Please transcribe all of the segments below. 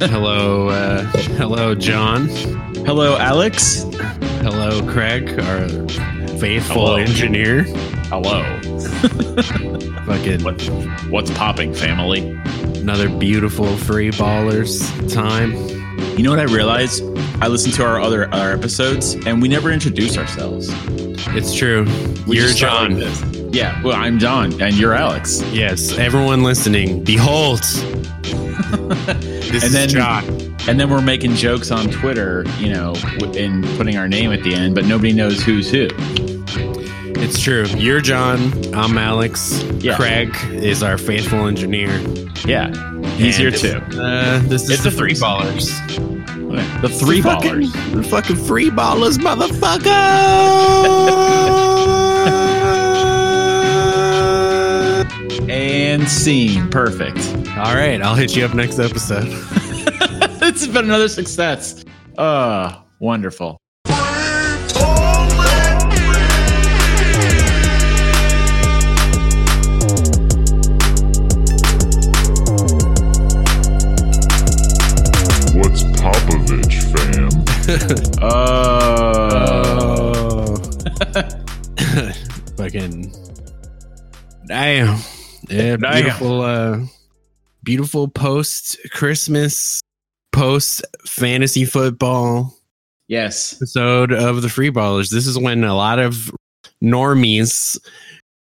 hello, uh, hello, John. Hello, Alex. Hello, Craig, our faithful Hello. engineer. Hello. Fucking What, what's popping, family? another beautiful free ballers time. You know what I realized? I listened to our other our episodes, and we never introduce ourselves. It's true. We You're John. like. Yeah. Well, I'm John, and you're Alex. yes, everyone listening, behold. this And is then- John. And then we're making jokes on Twitter, you know, and putting our name at the end, but nobody knows who's who. It's true. You're John. I'm Alex. Yeah. Craig is our faithful engineer. Yeah, he's And here too. Uh, this is It's the a three ballers. The three The fucking- ballers. The fucking free ballers, motherfucker. And scene. Perfect. All right, I'll hit you up next episode. it's been another success. Uh, wonderful. What's Popovich, fam? Oh. Fucking damn. Yeah, Damn. beautiful uh beautiful post Christmas post fantasy football yes. episode of the Free Ballers. This is when a lot of normies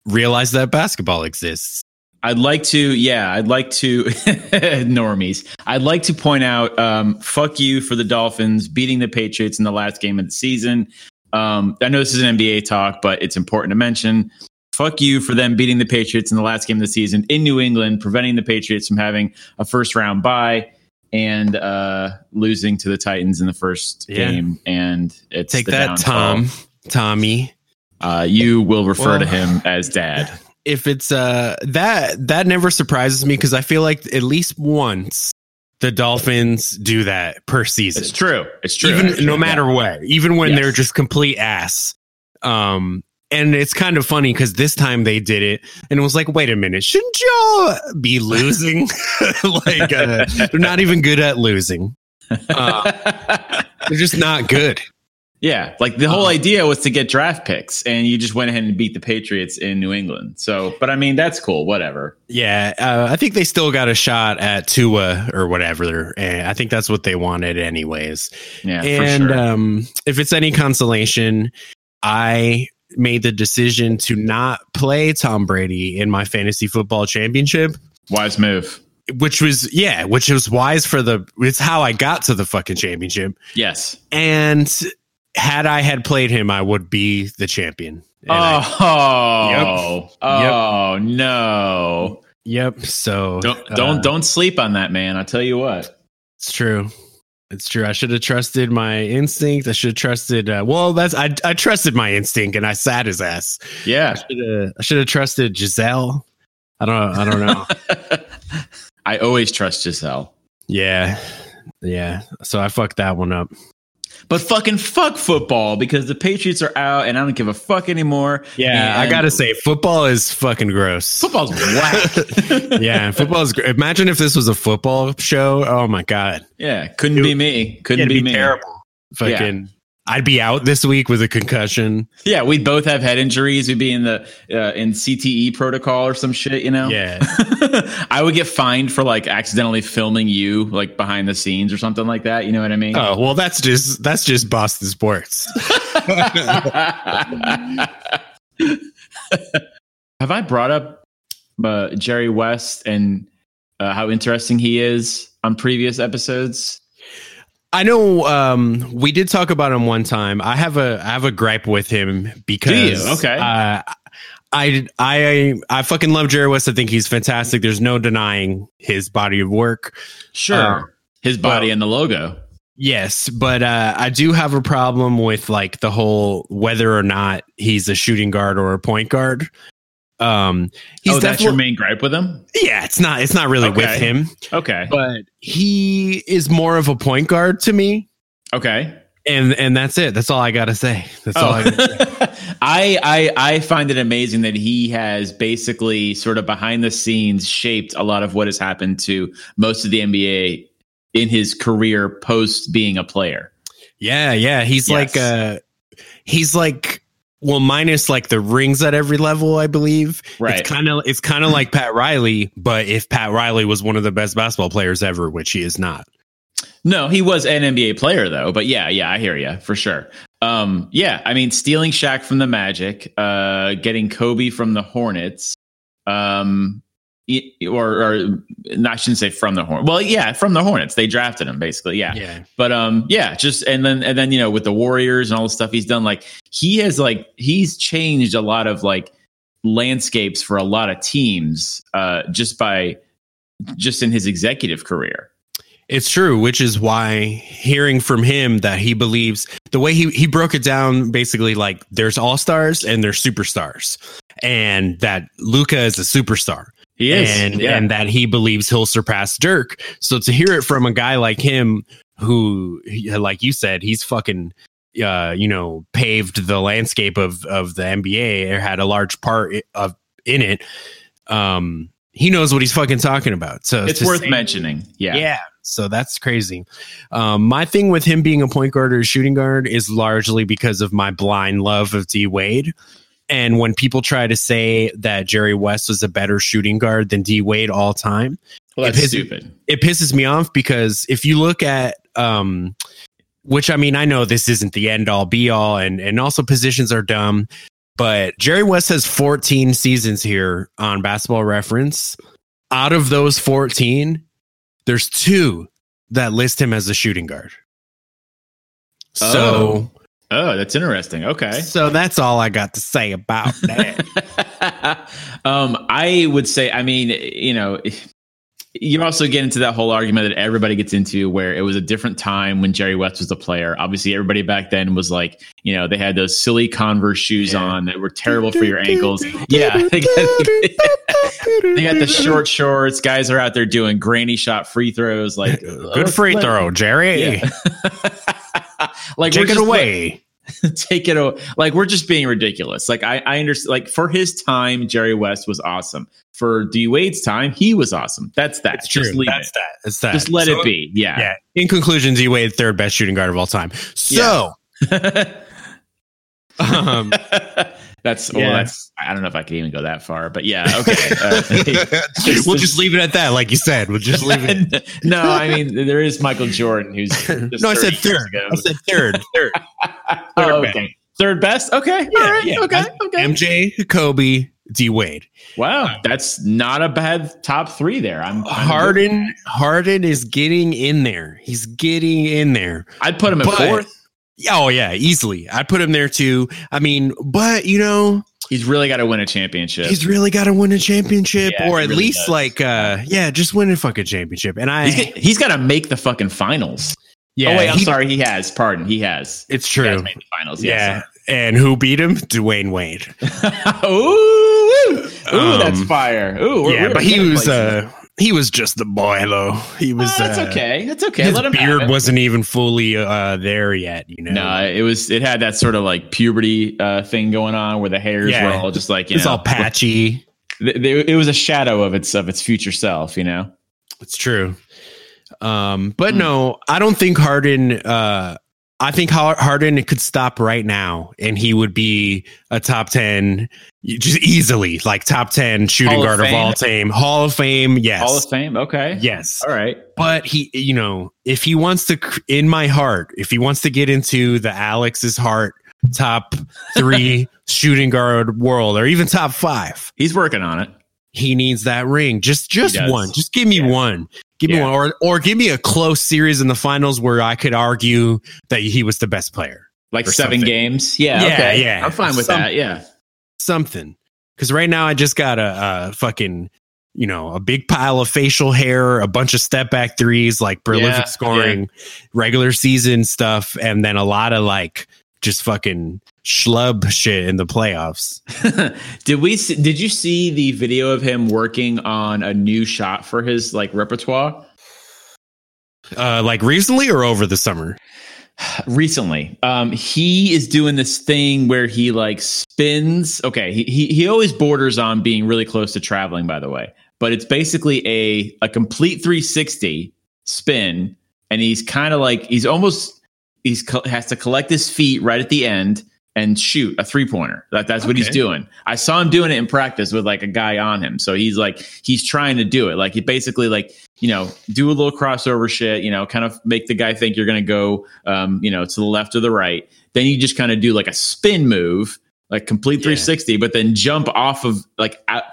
realize that basketball exists. I'd like to, yeah, I'd like to, normies. I'd like to point out, um, fuck you for the Dolphins beating the Patriots in the last game of the season. Um, I know this is an NBA talk, but it's important to mention. Fuck you for them beating the Patriots in the last game of the season in New England, preventing the Patriots from having a first round bye and uh, losing to the Titans in the first Yeah. game. And it's Take that, downfall. Tom. Tommy. Uh, you will refer Well- to him as dad. if it's uh that that never surprises me because I feel like at least once the Dolphins do that per season. It's true. It's true. even actually. no matter Yeah. what, even when Yes. they're just complete ass. Um and it's kind of funny because this time they did it and it was like, wait a minute, shouldn't y'all be losing? like uh, they're not even good at losing. Uh, they're just not good. Yeah, like the whole Uh, idea was to get draft picks, and you just went ahead and beat the Patriots in New England. So, but I mean, that's cool. Whatever. Yeah, uh, I think they still got a shot at Tua or whatever. And I think that's what they wanted, anyways. Yeah, and for sure. um, if it's any consolation, I made the decision to not play Tom Brady in my fantasy football championship, Wise move. which was yeah, which was wise for the. It's how I got to the fucking championship. Yes. And had I had played him, I would be the champion. And I- Oh, oh no! yep. So Don't don't uh, don't sleep on that, man. I tell you what. It's true. It's true. I should have trusted my instinct. I should have trusted. Uh, well, that's I. I trusted my instinct, and I sat his ass. Yeah, I should have trusted Gisele. I don't. I don't know. I always trust Gisele. yeah, yeah. So I fucked that one up. But fucking fuck football because the Patriots are out, and I don't give a fuck anymore. Yeah, I gotta say, football is fucking gross. football's whack. yeah, football is. gr- Imagine if this was a football show. Oh my god, yeah, couldn't be me. Couldn't it'd be, be, me. terrible. Fucking, I'd be out this week with a concussion. Yeah, we'd both have head injuries. We'd be in the uh, in CTE protocol or some shit, you know. Yeah, I would get fined for like accidentally filming you like behind the scenes or something like that. You know what I mean? Oh well, that's just that's just Boston sports. have I brought up uh, Jerry West and uh, how interesting he is on previous episodes? I know um, we did talk about him one time. I have a I have a gripe with him because you? Okay. uh, I I I fucking love Jerry West. I think he's fantastic. There's no denying his body of work. Sure, Uh, his body well- and the logo. Yes, but uh, I do have a problem with like the whole whether or not he's a shooting guard or a point guard. Um, he's oh, that's your main gripe with him. yeah. It's not it's not really with him, Okay, but he is more of a point guard to me. okay. and and that's it. That's all I gotta say. That's all. I gotta say. I, I I find it amazing that he has basically sort of behind the scenes shaped a lot of what has happened to most of the NBA in his career post being a player. Yeah, yeah. He's Yes. like uh he's like well, minus like the rings at every level, I believe. Right. It's kind of it's kind of like Pat Riley, but if Pat Riley was one of the best basketball players ever, which he is not. No, he was an NBA player though. But yeah, yeah, I hear you for sure. Um, yeah, I mean, stealing Shaq from the Magic, uh, getting Kobe from the Hornets, um, or, or I shouldn't say from the horn. Well, yeah, from the Hornets. They drafted him basically. Yeah. Yeah. But um, yeah, just and then and then you know with the Warriors and all the stuff he's done, like he has like he's changed a lot of like landscapes for a lot of teams, uh, just by just in his executive career. It's true, which is why hearing from him that he believes the way he, he broke it down basically like there's all stars and there's superstars, and that Luka is a superstar. He is, and yeah. and that he believes he'll surpass Dirk. So to hear it from a guy like him, who, like you said, he's fucking, uh, you know, paved the landscape of of the NBA or had a large part of in it. Um, he knows what he's fucking talking about. So it's worth say- mentioning. Yeah. yeah. So that's crazy. Um, my thing with him being a point guard or a shooting guard is largely because of my blind love of D Wade. And when people try to say that Jerry West was a better shooting guard than D Wade all time, Well, that's It pisses- stupid. it pisses me off because if you look at um which I mean I know this isn't the end all be all and and also positions are dumb but Jerry West has 14 seasons here on basketball reference. Out of those 14 there's two that list him as a shooting guard. So Oh, that's interesting. Okay. so that's all I got to say about that um, I would say, I mean, you know, you also get into that whole argument that everybody gets into where it was a different time when Jerry West was the player. Obviously, everybody back then was like, you know, they had those silly Converse shoes Yeah. on that were terrible for your ankles. Yeah. They got, they got the short shorts. Guys are out there doing granny shot free throws. Like, good free throw Jerry Yeah. like, take it away take it away. Like we're just being ridiculous. Like I, I understand. Like for his time, Jerry West was awesome. For D Wade's time, he was awesome. That's that. It's true. Just leave That's it. that. That's that. Just let So- it be. Yeah. Yeah. In conclusion, D Wade, third best shooting guard of all time. So, um, that's well. That's I don't know if I could even go that far, but yeah. Okay. Uh, we'll just leave it at that, like you said. We'll just leave it. no, I mean there is Michael Jordan who's. no, I said third. I said third. Third. Oh, best. okay. Third best. Okay. All right. yeah. Okay. Okay. MJ, Kobe, D Wade. Wow, that's not a bad top three there. I'm kinda Harden. Harden is getting in there. He's getting in there. I'd put him at But- fourth. Oh yeah, easily. I'd put him there too. I mean, but you know, He's really got to win a championship. he's really got to win a championship, Yeah, or at really least does. like, uh, yeah, just win a fucking championship. And I, He's, got- he's got to make the fucking finals. yeah, oh wait, I'm he- sorry. He has. Pardon. He has. It's has true. made the finals. Yeah. And who beat him? Dwyane Wade. Yes. ooh, ooh, ooh, that's Um, fire. Ooh, yeah, but he was uh he was just the boy though. He was Oh, that's uh, okay. That's okay. His Let him beard it. wasn't even fully uh there yet, you know. No, it was. It had that sort of like puberty uh, thing going on, where the hairs Yeah. were all just like it's know, all patchy. th- it was a shadow of its of its future self. You know. It's true. Um, but Hmm. no, I don't think Harden. Uh, I think Har- Harden could stop right now, and he would be a top ten, just easily like top ten shooting Hall guard of, Fame? all time, Hall of Fame. Yes, Hall of Fame. Okay. yes. All right. But he, you know, if he wants to, in my heart, if he wants to get into the Alex's heart top three shooting guard world, or even top five, He's working on it. he needs that ring. Just just one. Just give me Yeah. one. Give me one, or or give me a close series in the finals where I could argue that he was the best player. Like seven something. games. Yeah. Yeah, okay. yeah. I'm fine with Some- that. Yeah. Something. Because right now I just got a, a fucking, you know, a big pile of facial hair, a bunch of step back threes, like prolific Yeah, scoring, regular season stuff, and then a lot of like just fucking schlub shit in the playoffs. did we? See, did you see the video of him working on a new shot for his like repertoire Uh, like recently or over the summer? recently? Um, he is doing this thing where he like spins. Okay, he he he always borders on being really close to traveling. By the way, but it's basically a a complete 360 spin and he's kind of like he's almost he's co- has to collect his feet right at the end and shoot a three pointer. That that's what he's doing. I saw him doing it in practice with like a guy on him. So he's like he's trying to do it. Like he basically like you know do a little crossover shit. You know, kind of make the guy think you're going to go um you know to the left or the right. Then you just kind of do like a spin move, like complete Yeah. 360, but then jump off of like out,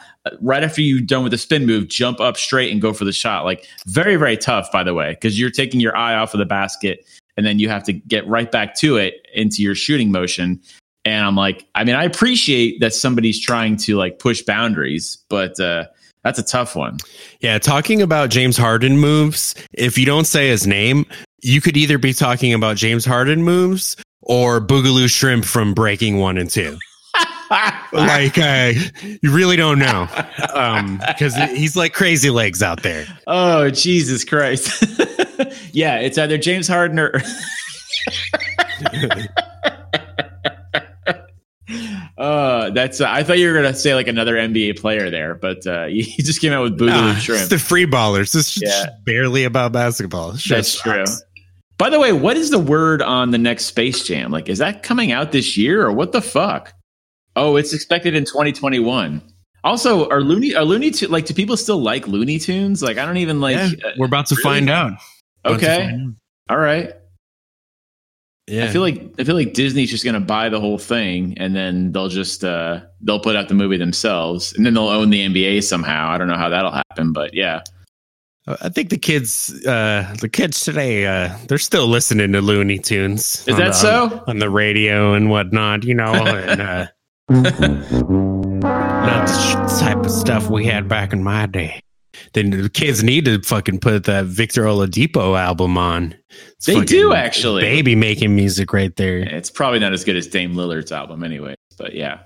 right after you're done with the spin move, jump up straight and go for the shot. Like very very tough by the way because you're taking your eye off of the basket and then you have to get right back to it into your shooting motion. And I'm like, I mean, I appreciate that somebody's trying to like push boundaries, but uh, that's a tough one. Yeah, talking about James Harden moves, if you don't say his name, you could either be talking about James Harden moves or Boogaloo Shrimp from Breaking One and Two. like, uh, you really don't know. Um, because he's like crazy legs out there. oh, Jesus Christ. yeah, it's either James Harden or. Uh, that's. Uh, I thought you were gonna say like another NBA player there, but uh, you just came out with Boogaloo Nah, Shrimp. it's the free ballers. It's just Yeah. barely about basketball. That's just- true. By the way, what is the word on the next Space Jam? Like, is that coming out this year or what the fuck? Oh, it's expected in 2021. Also, are Looney are Looney Tunes like? Do people still like Looney Tunes? Like, I don't even like. Yeah, uh, we're about to really? find out. About to okay, all right. Yeah. I feel like I feel like Disney's just gonna buy the whole thing, and then they'll just uh they'll put out the movie themselves, and then they'll own the NBA somehow. I don't know how that'll happen, but yeah. I think the kids, uh, the kids today, uh, they're still listening to Looney Tunes. Is that the- so? on the radio and whatnot, you know, and uh, not the type of stuff we had back in my day. Then the kids need to fucking put that Victor Oladipo album on. It's They do, actually. Baby making music right there. It's probably not as good as Dame Lillard's album, anyway. But yeah,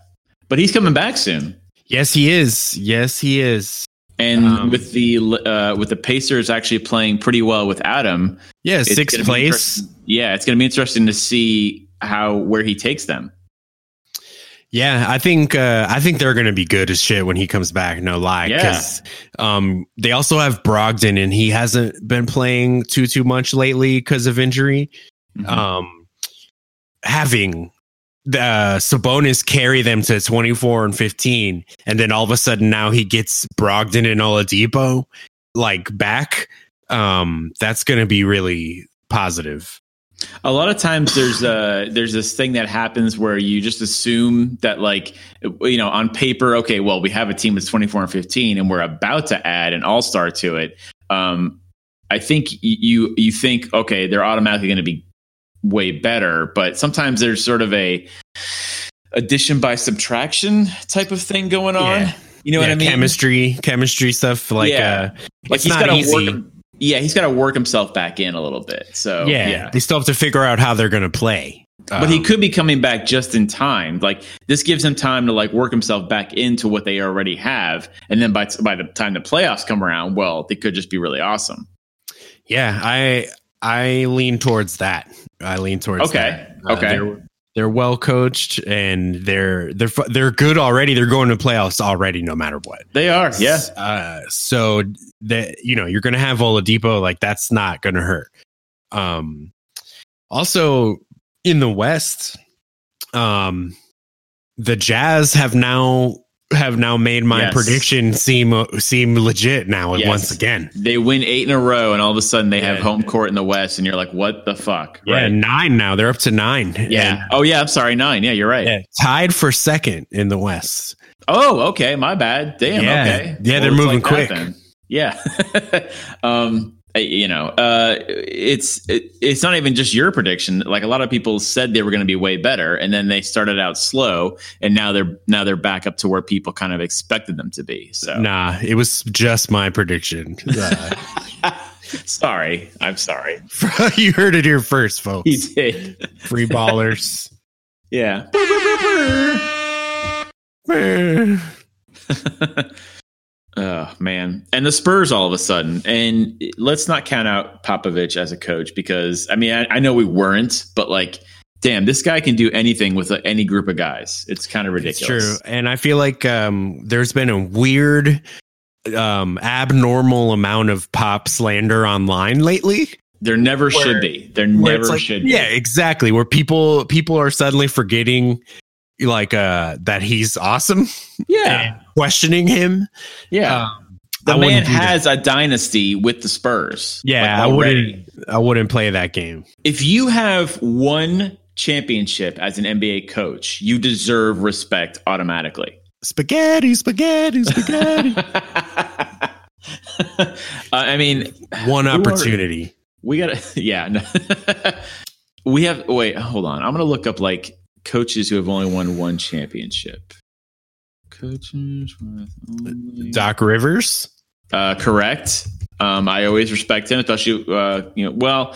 but he's coming back soon. Yes, he is. Yes, he is. And Um, with the uh, with the Pacers actually playing pretty well without him, Yeah, sixth place. interest- Yeah, it's going to be interesting to see how where he takes them. Yeah, I think uh, I think they're gonna be good as shit when he comes back. No lie, Yeah. because um, they also have Brogdon, and he hasn't been playing too too much lately because of injury. Mhm. um, having the uh, Sabonis carry them to 24 and 15, and then all of a sudden now he gets Brogdon and Oladipo like back. Um, that's going to be really positive. A lot of times there's uh there's this thing that happens where you just assume that like you know on paper okay well we have a team that's 24 and 15 and we're about to add an all-star to it. Um I think you you think okay they're automatically going to be way better but sometimes there's sort of a addition by subtraction type of thing going on. Yeah. You know Yeah, what I mean? Chemistry, chemistry stuff. Like, Yeah. uh, like it's he's not easy. work yeah, he's got to work himself back in a little bit. So yeah, yeah. they still have to figure out how they're going to play. but he Um, could be coming back just in time. Like this gives him time to like work himself back into what they already have, and then by by the time the playoffs come around, well, they could just be really awesome. Yeah, I I lean towards that. I lean towards Okay, that. Uh, okay. They're, well coached and they're they're they're good already. They're going to playoffs already, no matter what. They are, yeah. Uh, so that you know you're going to have Oladipo. Like that's not going to hurt. Um, also in the West, um, the Jazz have now have now made my Yes. prediction seem seem legit now Yes. once again. They win eight in a row, and all of a sudden they have home court in the West, and you're like, what the fuck? Yeah, Right. nine now. They're up to nine. Yeah. Oh yeah. I'm sorry. Nine. Yeah, you're right. Yeah, tied for second in the West. Oh, okay. My bad. Damn. Yeah. Okay. Yeah, they're moving that quick. then. Yeah. um, I- you know, uh, it's it, it's not even just your prediction. Like a lot of people said they were going to be way better, and then they started out slow, and now they're now they're back up to where people kind of expected them to be. So Nah, it was just my prediction. Uh, sorry, I'm sorry. you heard it here first, folks. He did. Free ballers. Yeah. Oh man, and the Spurs all of a sudden, and let's not count out Popovich as a coach because I mean I, I know we weren't, but like, damn, this guy can do anything with uh, any group of guys. It's kind of It's ridiculous. true. And I feel like um, there's been a weird, um, abnormal amount of pop slander online lately. There never Where- should be. There never like- should be. Yeah, exactly. Where people people are suddenly forgetting like uh that he's awesome, Yeah. questioning him. Yeah. Um, the I man do that. has a dynasty with the Spurs. Yeah, like, I wouldn't. I wouldn't play that game. If you have one championship as an NBA coach, you deserve respect automatically. Spaghetti, spaghetti, spaghetti. uh, I mean, One Who are- opportunity. we gotta, yeah. no. we have, wait, hold on. I'm gonna look up like coaches who have only won one championship. Coaches with only. Doc Rivers. Uh, correct. Um, I always respect him, especially uh, you know. Well,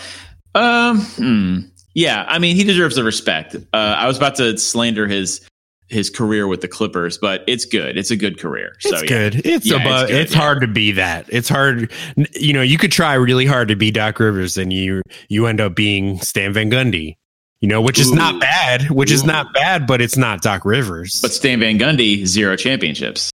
um, hmm. yeah. I mean, he deserves the respect. Uh, I was about to slander his his career with the Clippers, but it's good. It's a good career. It's so yeah. good. It's Yeah, it's good, It's, yeah. hard to be that. It's hard. You know, you could try really hard to be Doc Rivers, and you you end up being Stan Van Gundy. You know, which is Ooh. not bad. Which is not bad, but it's not Doc Rivers. But Stan Van Gundy zero championships.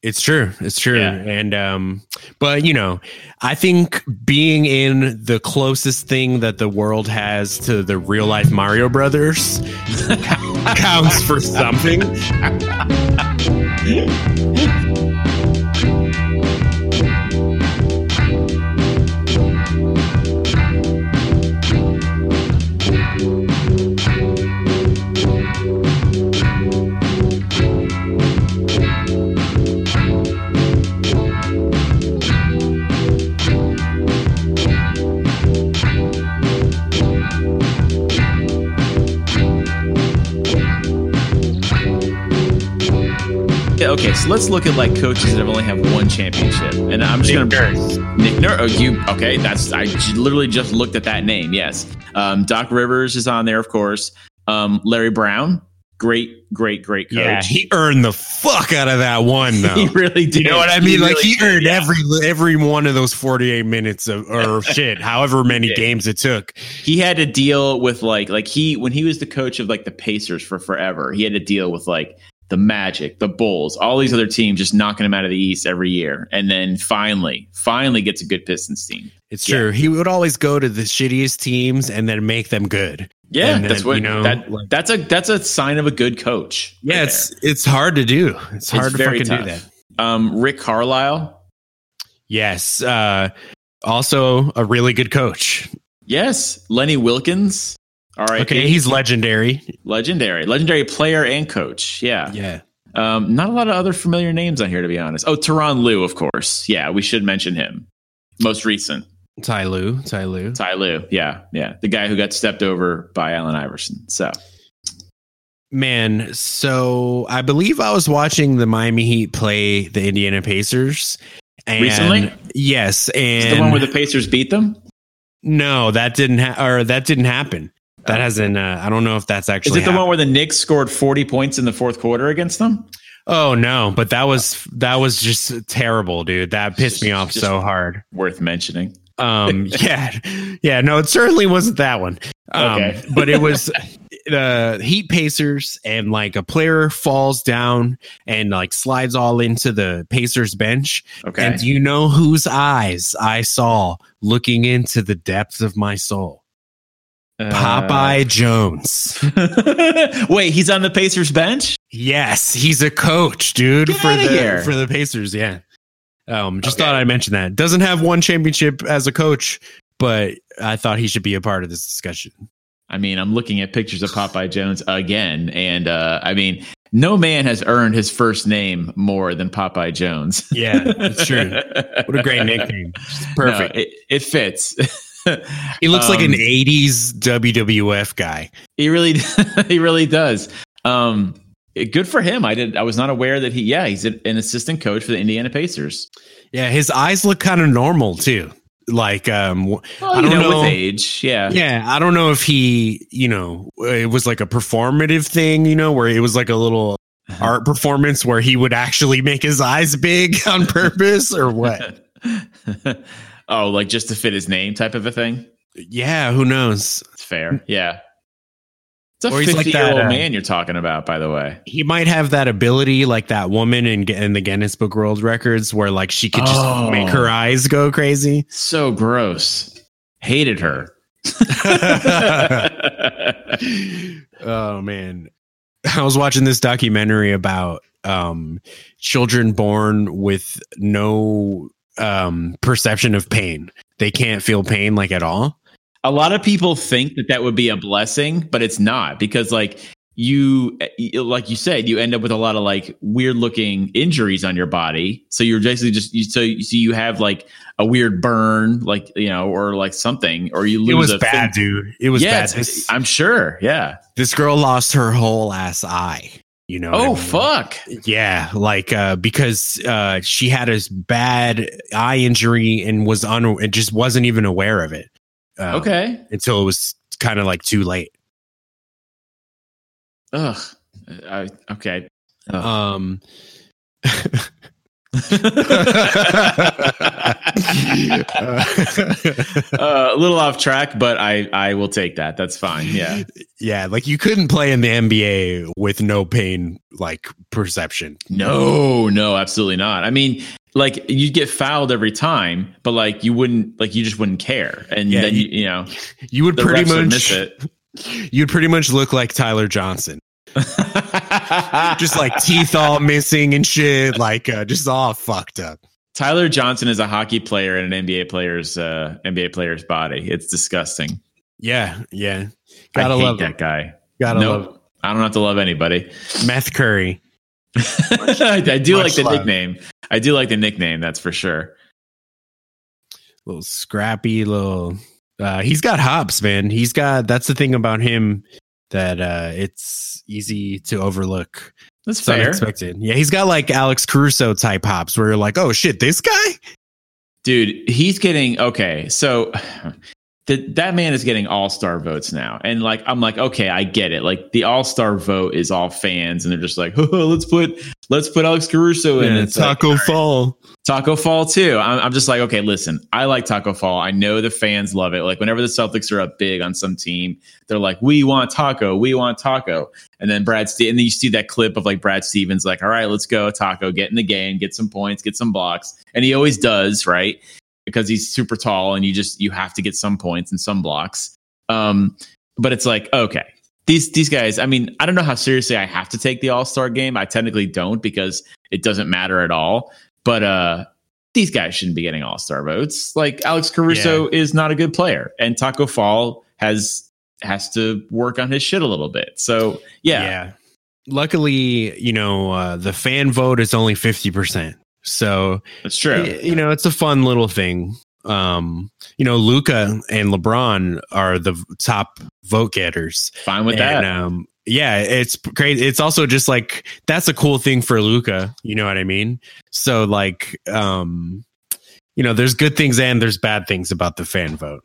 It's true. It's true. Yeah. And um but you know, I think being in the closest thing that the world has to the real life Mario Brothers counts for something. okay, so let's look at like coaches that have only have one championship, and I'm just Nick gonna Nurse. Nick Nurse. Oh, you okay? That's I j- literally just looked at that name. Yes, um, Doc Rivers is on there, of course. Um, Larry Brown, great, great, great coach. Yeah, he earned the fuck out of that one though. he really did. you know what I mean? like really he did, earned yeah. every every one of those 48 minutes of or shit, however many did. games it took. he had to deal with like like he when he was the coach of like the Pacers for forever. He had to deal with like the Magic, the Bulls, all these other teams just knocking him out of the East every year, and then finally, finally gets a good Pistons team. It's Yeah. true. He would always go to the shittiest teams and then make them good. Yeah, then, that's what you know, that, that's a that's a sign of a good coach. Yeah, right it's it's hard to do. It's hard to very fucking do that. Um, Rick Carlisle. Yes. Uh, also a really good coach. Yes. Lenny Wilkens. All right. Okay, he's legendary. legendary, legendary player and coach. Yeah. Yeah. Um, not a lot of other familiar names on here, to be honest. Oh, Tyronn Lue, of course. Yeah, we should mention him. Most recent, Ty Lue. Ty Lue. Ty Lue. Yeah, yeah, the guy who got stepped over by Allen Iverson. So Man, so I believe I was watching the Miami Heat play the Indiana Pacers. And Recently? Yes, is and the one where the Pacers beat them? no, that didn't ha- or that didn't happen. That hasn't. Uh, I don't know if that's actually. Is it the happened. one where the Knicks scored forty points in the fourth quarter against them? Oh no, but that was that was just terrible, dude. That pissed me off so hard. Worth mentioning. Um, yeah, yeah, no, it certainly wasn't that one. Um, Okay. but it was the Heat Pacers, and like a player falls down and like slides all into the Pacers bench. Okay. And do you know whose eyes I saw looking into the depths of my soul? Uh, Popeye Jones. Wait, he's on the Pacers bench. Yes, he's a coach, dude, Get for the here. for the Pacers. Yeah. Um, just Okay. thought I'd mention that. Doesn't have one championship as a coach, but I thought he should be a part of this discussion. I mean, I'm looking at pictures of Popeye Jones again, and uh, I mean, no man has earned his first name more than Popeye Jones. Yeah, it's true. What a great nickname. Just Perfect. No, it, it fits. he looks like an um, 80s WWF guy. he really, he really does. Um, good for him. I did. I was not aware that he. Yeah, he's an an assistant coach for the Indiana Pacers. Yeah, his eyes look kind of normal too. Like um Well, I don't know, know. with age, yeah. yeah, I don't know if he, you know, it was like a performative thing, you know, where it was like a little art performance where he would actually make his eyes big on purpose or what? Oh, like just to fit his name, type of a thing. Yeah, who knows? It's fair. Yeah. It's a Or he's like fifty year old uh, man you're talking about, by the way. He might have that ability like that woman in, in the Guinness Book World Records where like she could just Oh. make her eyes go crazy. So gross. Hated her. oh man. I was watching this documentary about um children born with no um perception of pain. They can't feel pain like at all. a lot of people think that that would be a blessing, but it's not because like you like you said you end up with a lot of like weird looking injuries on your body so you're basically just you so, so you have like a weird burn like you know or like something or you lose It was a bad, thing. dude. It was yeah, bad. This, i'm sure yeah this girl lost her whole ass eye. You know. what I oh mean? fuck Yeah, like uh because uh she had a bad eye injury and was un it just wasn't even aware of it. um, okay Until it was kind of like too late. ugh I, okay Ugh. Um uh, a little off track but i i will take that that's fine yeah yeah, like you couldn't play in the NBA with no pain like perception. No, no, absolutely not. I mean, like you'd get fouled every time, but like you wouldn't, like you just wouldn't care, and Yeah, then you, you- know You would pretty refs would miss much it. you'd pretty much look like Tyler Johnson. Just like teeth all missing and shit, like uh, just all fucked up. Tyler Johnson is a hockey player in an NBA player's uh, NBA player's body. It's disgusting. Yeah, yeah. I Gotta hate love that him. guy. Gotta Nope. love I don't have to love anybody. Meth Curry. I, I do like the love. nickname. I do like the nickname. That's for sure. little scrappy little uh he's got hops man he's got that's the thing about him that uh it's easy to overlook. That's it's fair. unexpected yeah he's got like alex caruso type hops where you're like oh shit this guy? Dude he's getting okay so that that man is getting all-star votes now. And like i'm like okay i get it. Like the all-star vote is all fans and they're just like oh, let's put let's put alex caruso in Yeah, it's like, tacko fall. Tacko fall too. I'm, I'm just like okay listen i like tacko fall. I know the fans love it. Like whenever the celtics are up big on some team they're like we want taco. We want taco. And then brad Ste- and then you see that clip of like brad stevens like all right let's go taco. Get in the game. Get some points. Get some blocks. And he always does right because he's super tall and you just you have to get some points and some blocks. Um but it's like okay these these guys i mean i don't know how seriously i have to take the all-star game. I technically don't because it doesn't matter at all. But uh these guys shouldn't be getting all-star votes. Like alex caruso is not a good player and tacko fall has has to work on his shit a little bit. So yeah, luckily you know uh the fan vote is only 50% so it's true. you know it's a fun little thing. Um you know luka and lebron are the top vote getters. Fine with and, that. um yeah it's great. It's also just like that's a cool thing for luka you know what i mean? So like um you know there's good things and there's bad things about the fan vote.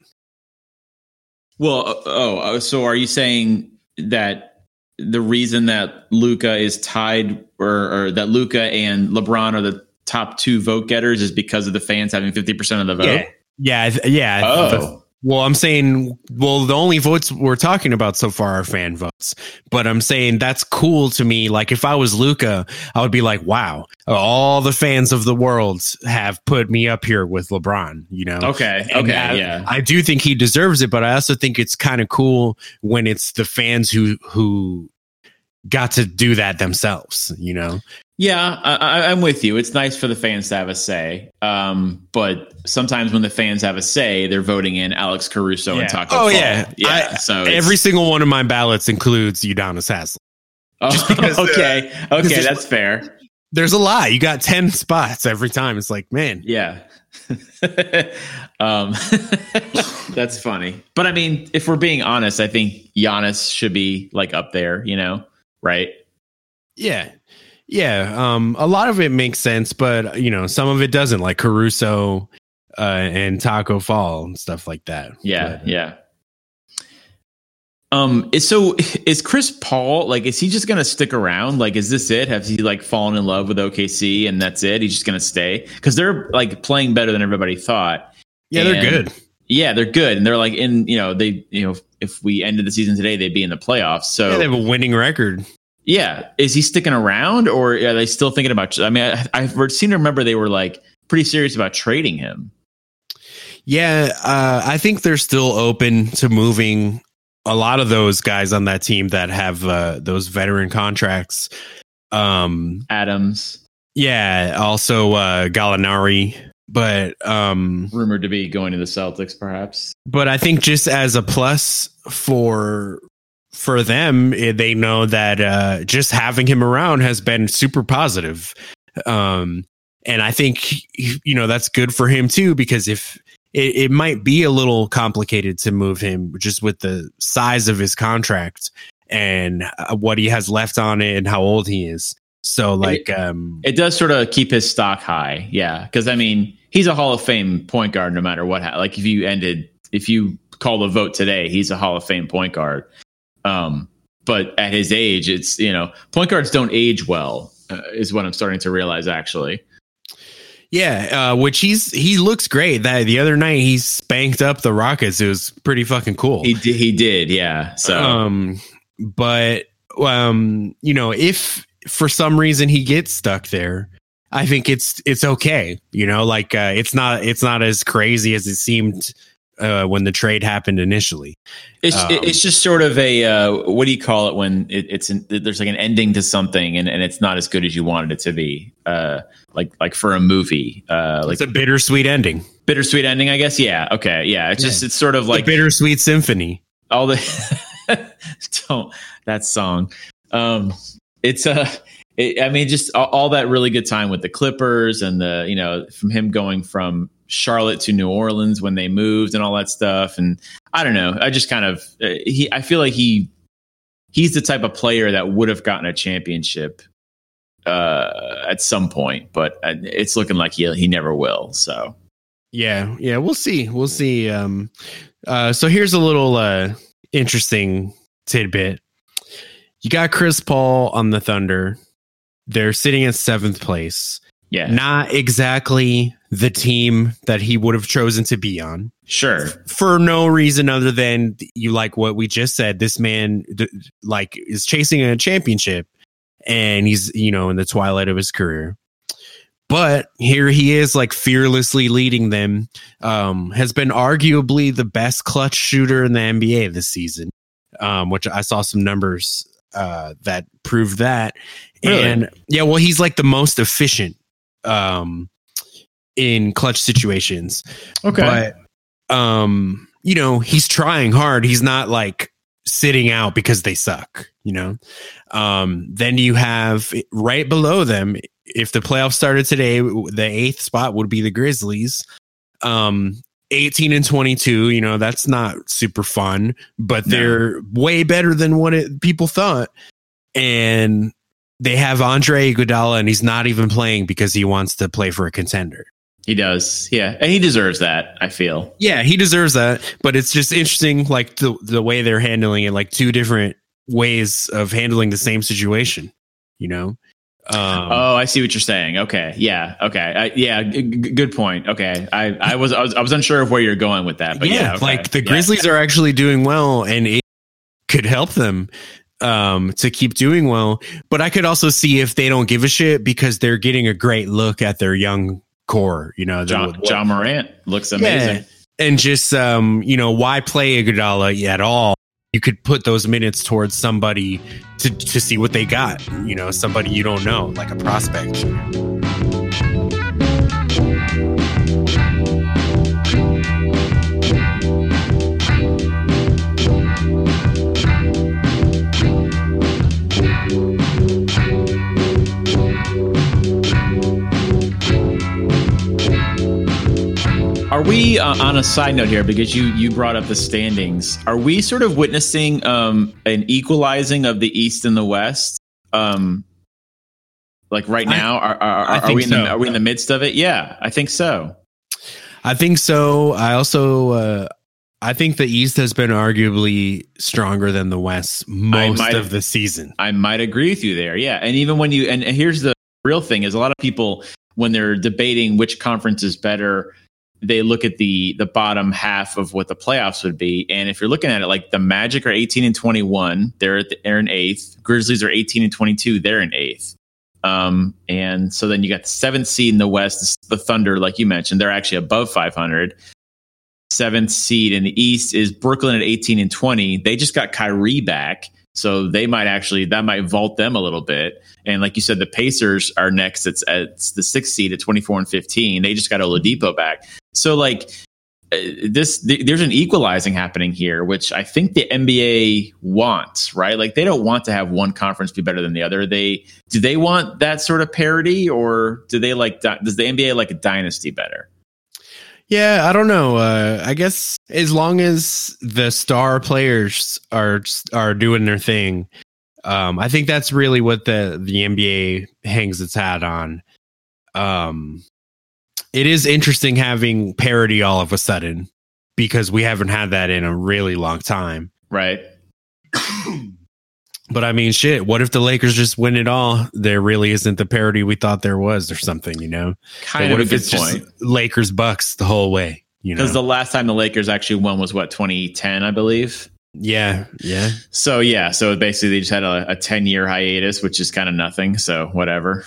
Well, uh, oh, uh, so are you saying that the reason that Luka is tied, or, or that Luka and LeBron are the top two vote getters, is because of the fans having fifty percent of the vote? yeah yeah yeah Oh, well i'm saying well the only votes we're talking about so far are fan votes but i'm saying that's cool to me like if i was luka i would be like wow all the fans of the world have put me up here with lebron you know okay, And okay, I, yeah, I do think he deserves it, but I also think it's kind of cool when it's the fans who who got to do that themselves. You know? Yeah. I, I, I'm with you. It's nice for the fans to have a say, um, but sometimes when the fans have a say, they're voting in Alex Caruso Yeah. and Tacko. Oh, Fall. yeah. yeah. I- so Every single one of my ballots includes Udonis Haslem. oh, because, uh, okay, okay, that's fair. There's a lot. You got ten spots every time. It's like, man, Yeah. um, that's funny. But I mean, if we're being honest, I think Giannis should be like up there, you know, right? yeah, yeah. Um, a lot of it makes sense, but you know, some of it doesn't. Like Caruso uh, and Tacko Fall and stuff like that. Yeah, But- yeah. Um, is so is Chris Paul like is he just gonna stick around? Like, is this it? Has he like fallen in love with OKC and that's it? He's just gonna stay because they're like playing better than everybody thought. yeah, they're good. Yeah, they're good, and they're like in you know they you know if we ended the season today, they'd be in the playoffs. So Yeah, they have a winning record. Yeah, is he sticking around, or are they still thinking about? I mean, I, I seem to remember they were like pretty serious about trading him. Yeah, uh, I think they're still open to moving a lot of those guys on that team that have uh, those veteran contracts. Um, Adams yeah, also uh, Gallinari, but um, rumored to be going to the Celtics, perhaps. but I think just as a plus for for them, eh, they know that uh, just having him around has been super positive. Um, and I think you know that's good for him too because if it, it might be a little complicated to move him just with the size of his contract and uh, what he has left on it and how old he is. So like um It does sort of keep his stock high, yeah. Because I mean, he's a Hall of Fame point guard, no matter what. Like if you ended, if you call the vote today, he's a Hall of Fame point guard. Um, but at his age, it's you know, point guards don't age well, uh, is what I'm starting to realize. Actually, Yeah, uh, which he's he looks great. That the other night he spanked up the Rockets. It was pretty fucking cool. he did, he did, yeah. So Um, but um, you know, if for some reason he gets stuck there, I think it's it's okay. You know, like uh, it's not it's not as crazy as it seemed uh, when the trade happened initially. It's Um, it's just sort of a uh, what do you call it when it, it's an, there's like an ending to something and, and it's not as good as you wanted it to be. Uh, like like for a movie, uh, like it's a bittersweet ending, bittersweet ending, I guess. Yeah, okay, yeah. It's just it's sort of like like bittersweet symphony. all the don't that song. Um, it's uh, it, I mean, just all, all that really good time with the Clippers and the you know from him going from Charlotte to New Orleans when they moved and all that stuff. And I don't know, I just kind of uh, he I feel like he he's the type of player that would have gotten a championship uh at some point but uh, it's looking like he he never will so Yeah, yeah, we'll see. We'll see. Um, uh, so here's a little uh, interesting tidbit. You got Chris Paul on the Thunder. They're sitting in seventh place. Yeah Not exactly the team that he would have chosen to be on sure for no reason other than you like what we just said. This man like is chasing a championship, and he's you know in the twilight of his career. But here he is, like fearlessly leading them. Um, has been arguably the best clutch shooter in the NBA this season, um, which I saw some numbers uh, that proved that. Really? And yeah, well, he's like the most efficient um, in clutch situations. Okay. But um you know he's trying hard. He's not like sitting out because they suck you know? Um then you have right below them if the playoffs started today the eighth spot would be the grizzlies. Um 18 and 22 you know that's not super fun but No. they're way better than what it, people thought. And they have Andre Iguodala and he's not even playing because he wants to play for a contender He does. Yeah. And he deserves that, I feel. yeah, he deserves that. But it's just interesting, like the the way they're handling it, like two different ways of handling the same situation. You know. Um, oh, I see what you're saying. Okay. Yeah. Okay. I, yeah. G- good point. Okay. I, I was I was I was unsure of where you're going with that, but yeah, yeah, okay. like the Yeah. Grizzlies are actually doing well, and it could help them um to keep doing well. But I could also see if they don't give a shit because they're getting a great look at their young core. You know, John, the- Ja Morant looks amazing. and just um, you know, why play Iguodala at all? You could put those minutes towards somebody to to see what they got. You know, somebody you don't know, like a prospect. Are we uh, on a side note here because you you brought up the standings? Are we sort of witnessing um, an equalizing of the East and the West? Um, like right I- now, are, are, I are, we in the are we in the midst of it? Yeah, I think so. I think so. I also uh, I think the East has been arguably stronger than the West most might- of the season. I might agree with you there. Yeah, and even when you and, and here's the real thing is a lot of people when they're debating which conference is better, they look at the the bottom half of what the playoffs would be. And if you're looking at it, like the Magic are 18 and 21, they're at the, they're in eighth. Grizzlies are 18 and 22, they're in eighth. Um, and so then you got the seventh seed in the West, the Thunder, like you mentioned, they're actually above 500. seventh seed in the East is Brooklyn at 18 and 20. They just got Kyrie back. So they might actually, that might vault them a little bit. And like you said, the Pacers are next. It's, it's the sixth seed at 24 and 15. They just got Oladipo back. So like uh, this, th- there's an equalizing happening here, which I think the NBA wants, right? Like they don't want to have one conference be better than the other. They, do they want that sort of parity or do they like, does the NBA like a dynasty better? Yeah, I don't know. Uh, I guess as long as the star players are are doing their thing, um, I think that's really what the the NBA hangs its hat on. Um, it is interesting having parity all of a sudden because we haven't had that in a really long time. Right. But I mean, shit. What if the Lakers just win it all? There really isn't the parity we thought there was, or something. You know, kind what of if a it's good just point. Lakers Bucks the whole way? You know, Because the last time the Lakers actually won was what 2010, I believe. yeah, yeah. So yeah, so basically they just had a, a 10 year hiatus, which is kind of nothing. So whatever.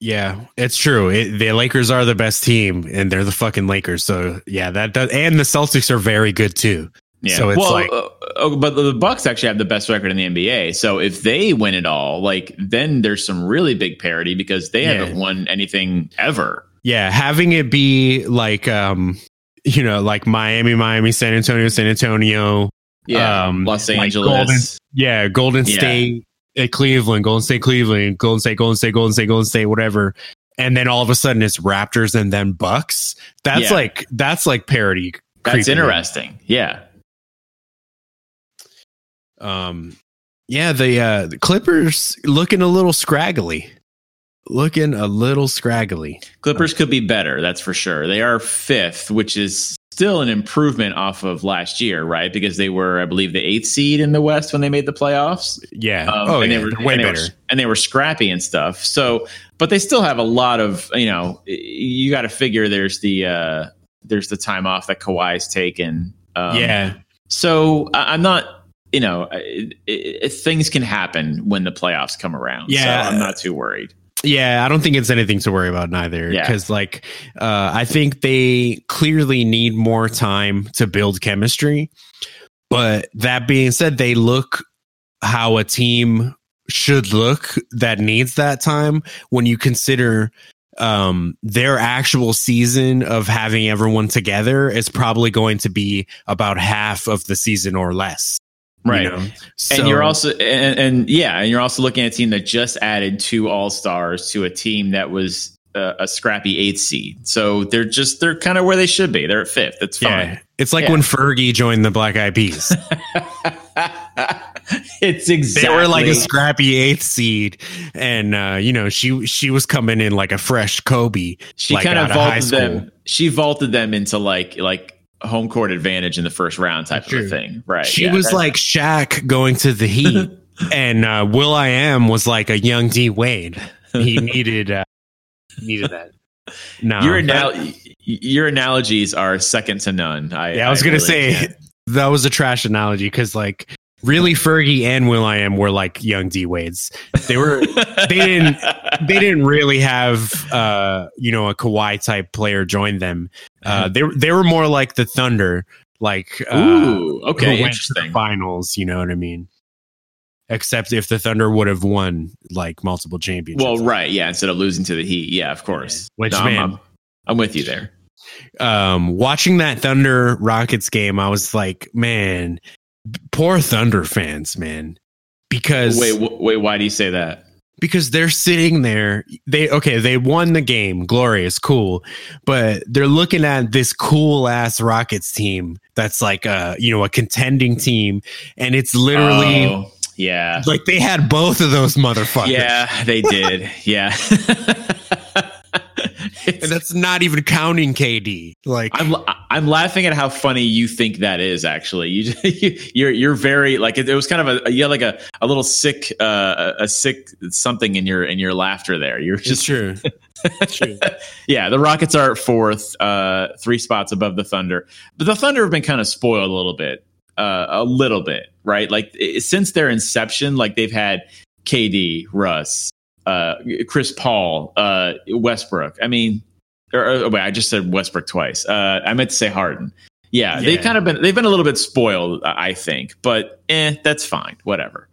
Yeah, it's true. It, the Lakers are the best team, and they're the fucking Lakers. So yeah, that does. And the Celtics are very good too. Yeah. So it's well, like- uh, uh, but the Bucks actually have the best record in the NBA. So if they win it all, like then there's some really big parity because they Yeah. haven't won anything ever. Yeah, having it be like, um, you know, like Miami, Miami, San Antonio, San Antonio. Yeah. Um, Los like Angeles. Golden- Yeah, Golden Yeah. State, at Cleveland, Golden State, Cleveland, Golden State, Golden State, Golden State, Golden State, whatever. And then all of a sudden it's Raptors and then Bucks. That's Yeah. like that's like parody. That's creeping in. interesting. Yeah. Um, yeah, the uh, the Clippers looking a little scraggly, looking a little scraggly. Clippers could be better, that's for sure. They are fifth, which is still an improvement off of last year, right? Because they were, I believe, the eighth seed in the West when they made the playoffs. Yeah. Um, oh and yeah, they were they're way and they better. Were, and they were scrappy and stuff. So, but they still have a lot of, you know, you got to figure there's the uh there's the time off that Kawhi's taken. Um, yeah. So I- I'm not. You know, it, it, things can happen when the playoffs come around. Yeah. so I'm not too worried. Yeah, I don't think it's anything to worry about neither. Yeah. Because like, uh, I think they clearly need more time to build chemistry. But that being said, they look how a team should look that needs that time when you consider um their actual season of having everyone together is probably going to be about half of the season or less you Right. know? and you're also and, and yeah, and you're also looking at a team that just added two All Stars to a team that was uh, a scrappy eighth seed. So they're just they're kind of where they should be. They're at fifth. It's yeah it's like Yeah. when fergie joined the black eyed peas it's exactly they were like a scrappy eighth seed, and uh, you know she she was coming in like a fresh Kobe. she like, kind of out of high vaulted them. She vaulted them into like like home court advantage in the first round type of True. a thing. Right. She yeah, was like Shaq going to the Heat, and uh, Will I Am was like a young D Wade. He needed uh, needed that. No, your that- anal- your analogies are second to none. I, yeah, I was gonna really say can't. that was a trash analogy because like really Fergie and Will I Am were like young D Wades. They were they didn't they didn't really have uh you know a Kawhi type player join them. Uh they they were more like the Thunder, like uh Ooh, who okay, went to the interesting. finals, you know what I mean? Except if the Thunder would have won like multiple championships. Well, right, yeah. Instead of losing to the Heat, yeah, of course. Which, I'm- man- I'm, I'm with you there. um watching that Thunder Rockets game, I was like, man, poor Thunder fans, man. Because Wait, w- wait. Why do you say that? Because they're sitting there they okay they won the game glorious cool but they're looking at this cool ass rockets team that's like a you know a contending team and it's literally Oh, yeah, like they had both of those motherfuckers. Yeah, they did. Yeah, and that's not even counting kd like I'm I'm laughing at how funny you think that is. Actually, you you're you're very like it, it was kind of a you had like a, a little sick uh, a sick something in your in your laughter there. You're just true It's true yeah. The Rockets are at fourth, uh, three spots above the Thunder, but the Thunder have been kind of spoiled a little bit, uh, a little bit, right? Like i- since their inception, like they've had KD, Russ, uh, Chris Paul, uh, Westbrook. I mean, or, or wait, I just said Westbrook twice. Uh, I meant to say Harden. Yeah, they've kind of been they've been a little bit spoiled, I think, but eh, that's fine. Whatever.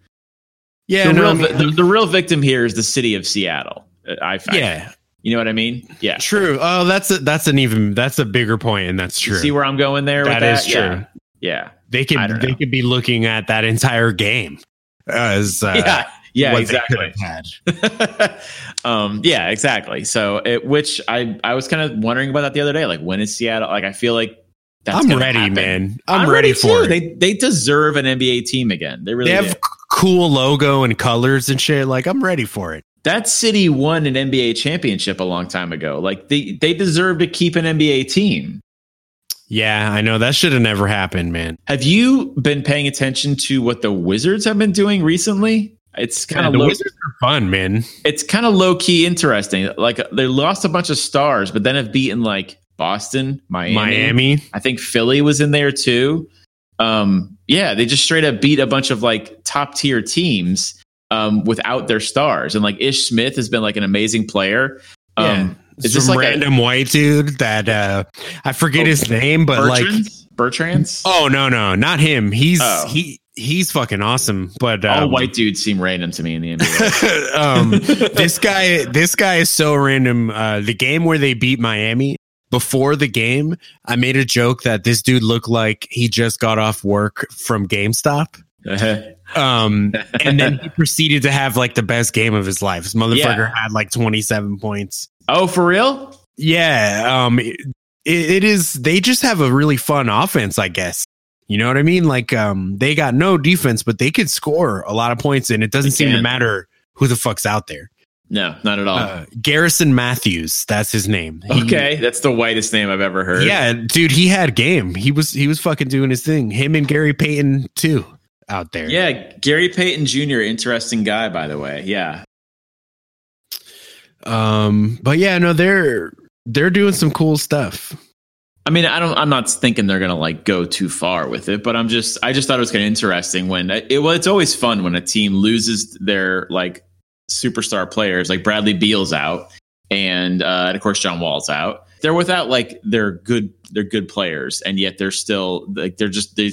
Yeah, the, no, real, I mean- the, the real victim here is the city of Seattle. Uh, I, I yeah, you know what I mean? Yeah. true. Oh, that's a, that's an even that's a bigger point, and that's true. See where I'm going there? That with is that? true. Yeah. They I could they know. could be looking at that entire game as uh, Yeah. Yeah. they exactly. um, yeah, exactly. So, it, which I I was kind of wondering about that the other day. Like, when is Seattle? Like, I feel like that's I'm ready, happen. man. I'm, ready, for too. it. They, They they deserve an NBA team again. They really have do. cool logo and colors and shit. Like I'm ready for it. That city won an NBA championship a long time ago. Like they they deserve to keep an NBA team. Yeah, I know that should have never happened, man. Have you been paying attention to what the Wizards have been doing recently? It's kind Yeah, of the low, Wizards are fun, man. it's kind of low key interesting. Like they lost a bunch of stars, but then have beaten like Boston, Miami. Miami. I think Philly was in there too. Um, yeah, they just straight up beat a bunch of like top tier teams um, without their stars. And like Ish Smith has been like an amazing player. Um, yeah. It's some like a- random white dude that uh I forget Oh, his name, but like Bertrands? Bertrands? oh no no not him. He's Oh. he he's fucking awesome. But All um, white dudes seem random to me in the NBA. um, this guy, this guy is so random. Uh, the game where they beat Miami. Before the game, I made a joke that this dude looked like he just got off work from GameStop. Um, and then he proceeded to have like the best game of his life. This motherfucker Yeah. had like 27 points. oh, for real? Yeah. Um, it, it is, they just have a really fun offense, I guess. You know what I mean? Like, um, they got no defense, but they could score a lot of points, and it doesn't They seem to matter who the fuck's out there. No, not at all. Uh, Garrison Matthews, that's his name. He- okay, that's the whitest name I've ever heard. yeah, dude, he had game. He was he was fucking doing his thing. Him and Gary Payton too out there. Yeah, Gary Payton Jr., interesting guy, by the way. Yeah. Um, but yeah, no, they're they're doing some cool stuff. I mean, I don't. I'm not thinking they're gonna like go too far with it, but I'm just. I just thought it was kind of interesting when it. Well, it's always fun when a team loses their like superstar players, like Bradley Beal's out, and uh, and of course John Wall's out. They're without like their good. They're good players, and yet they're still like they're just they.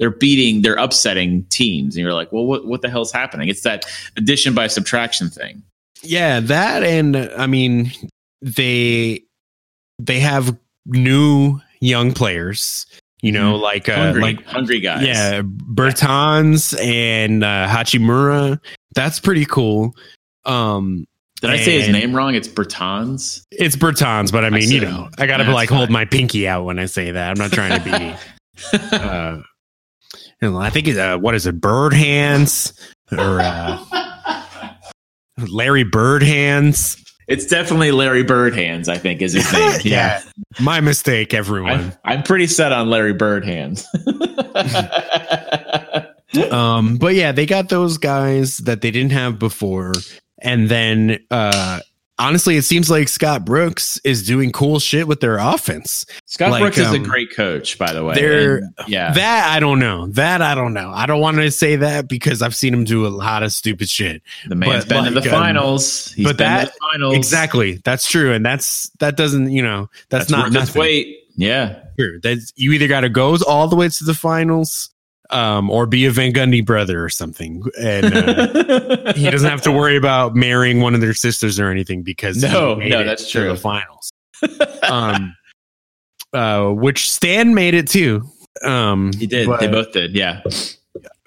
They're beating, they're upsetting teams, and you're like, well, what what the hell's happening? It's that addition by subtraction thing. Yeah, that and I mean they they have new young players, you know, like uh Mm-hmm. Hungry, like hungry guys. yeah, Bertans and uh Hachimura. That's pretty cool. Um Did I say his name wrong? It's Bertans. it's Bertans, but I mean, you know, I gotta like hold my pinky out when I say that. I'm not trying to be uh you know, I think it's uh what is it, bird hands or uh Larry Bird hands. It's definitely Larry Bird hands. I think is his name. Yeah. My mistake, everyone. I'm, I'm pretty set on Larry Bird hands. Um, but yeah, they got those guys that they didn't have before. And then uh honestly, it seems like Scott Brooks is doing cool shit with their offense. Scott Like, Brooks is a um, great coach, by the way. And, yeah, That I don't know. That I don't know. I don't want to say that because I've seen him do a lot of stupid shit. the man's but been in like, the um, finals. He's but been in that- the finals. Exactly. That's true. And that's that doesn't, you know, that's, not worth its weight. Yeah, True. That's you either got to go all the way to the finals, um, or be a Van Gundy brother or something, and uh, he doesn't have to worry about marrying one of their sisters or anything because No, no, that's true. The finals, um, uh, which Stan made it too. Um, he did. But, they both did. Yeah,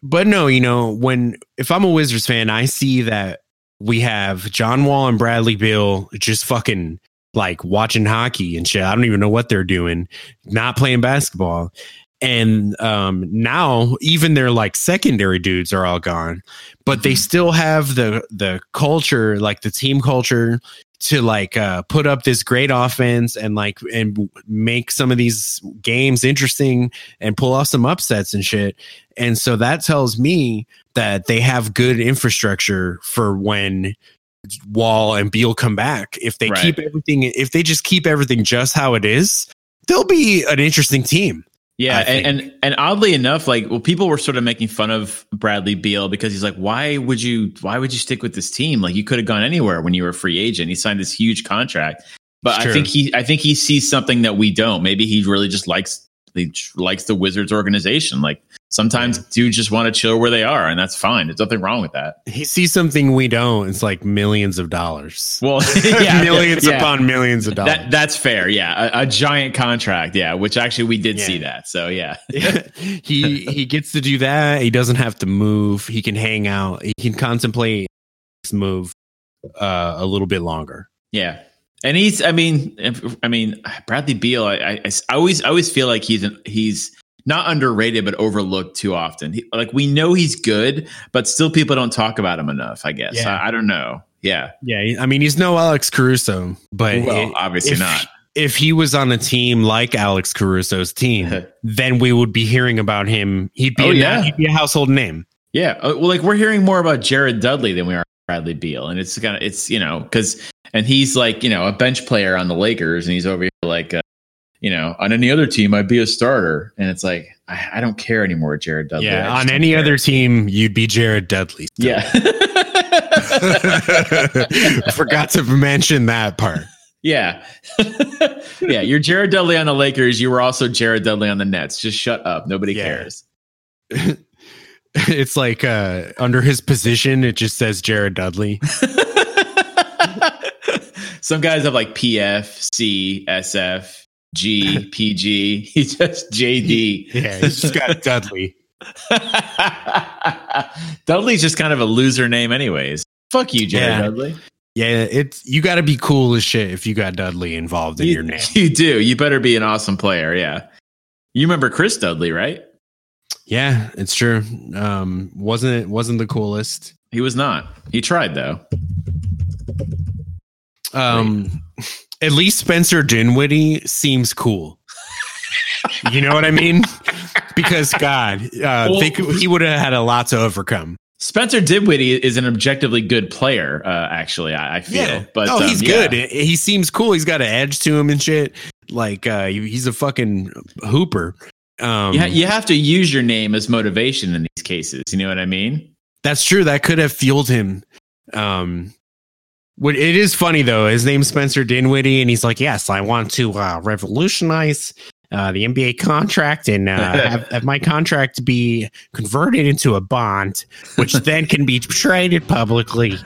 but no, you know, when if I'm a Wizards fan, I see that we have John Wall and Bradley Beal just fucking like watching hockey and shit. I don't even know what they're doing, not playing basketball. And um, now even their like secondary dudes are all gone, but they Mhm. still have the the culture, like the team culture, to like uh, put up this great offense and like and make some of these games interesting and pull off some upsets and shit. And so that tells me that they have good infrastructure for when Wall and Beal come back. If they Right. keep everything, if they just keep everything just how it is, they'll be an interesting team. Yeah, and, and and oddly enough, like, well, people were sort of making fun of Bradley Beal because he's like, why would you, why would you stick with this team? Like, you could have gone anywhere when you were a free agent. He signed this huge contract. but It's I true. think he I think he sees something that we don't. Maybe he really just likes he likes the Wizards organization. Like sometimes dudes just want to chill where they are, and that's fine. There's nothing wrong with that. He sees something we don't. It's like millions of dollars. Well, yeah, millions yeah. upon millions of dollars. That that's fair. Yeah, a, a giant contract. Yeah, which actually we did Yeah. see that. So yeah, he he gets to do that. He doesn't have to move. He can hang out. He can contemplate his move uh, a little bit longer. yeah. And he's. I mean, if- I mean Bradley Beal. I, I, I always I always feel like he's an, he's not underrated but overlooked too often. He, like we know he's good, but still people don't talk about him enough. I guess. Yeah. I, I don't know. Yeah. Yeah, I mean he's no Alex Caruso, but Well, it- obviously if, not. If he was on a team like Alex Caruso's team, then we would be hearing about him. He'd be Oh, a, yeah. he'd be a household name. Yeah, uh, well, like we're hearing more about Jared Dudley than we are Bradley Beal, and it's kind of it's you know because and he's like you know a bench player on the Lakers, and he's over here like uh, you know on any other team I'd be a starter, and it's like I, I don't care anymore, Jared Dudley. Yeah, on any care. other team, you'd be Jared Dudley. still. yeah, Forgot to mention that part. yeah, yeah. You're Jared Dudley on the Lakers. You were also Jared Dudley on the Nets. Just shut up. Nobody Yeah. cares. It's like uh, under his position, it just says Jared Dudley. Some guys have like PF, C, SF, G, PG. He's just JD. Yeah, he's just got Dudley. Dudley's just kind of a loser name, anyways. Fuck you, Jared Yeah. Dudley. Yeah, it's you got to be cool as shit if you got Dudley involved in You, your name. you do. You better be an awesome player. Yeah. You remember Chris Dudley, right? Yeah, it's true. Um, wasn't it wasn't the coolest. He was not. He tried though. Um, at least Spencer Dinwiddie seems cool. you know what I mean? Because God, uh, Well- they could, he would have had a lot to overcome. Spencer Dinwiddie is an objectively good player, uh, actually, I, I feel. But oh, um, he's yeah. good. He seems cool. He's got an edge to him and shit. Like uh, he's a fucking hooper. Um, You, ha- you have to use your name as motivation in these cases. You know what I mean? That's true. That could have fueled him. Um, what it is funny though. His name's Spencer Dinwiddie, and he's like, "Yes, I want to uh, revolutionize uh, the NBA contract and uh, have, have my contract be converted into a bond, which then can be traded publicly."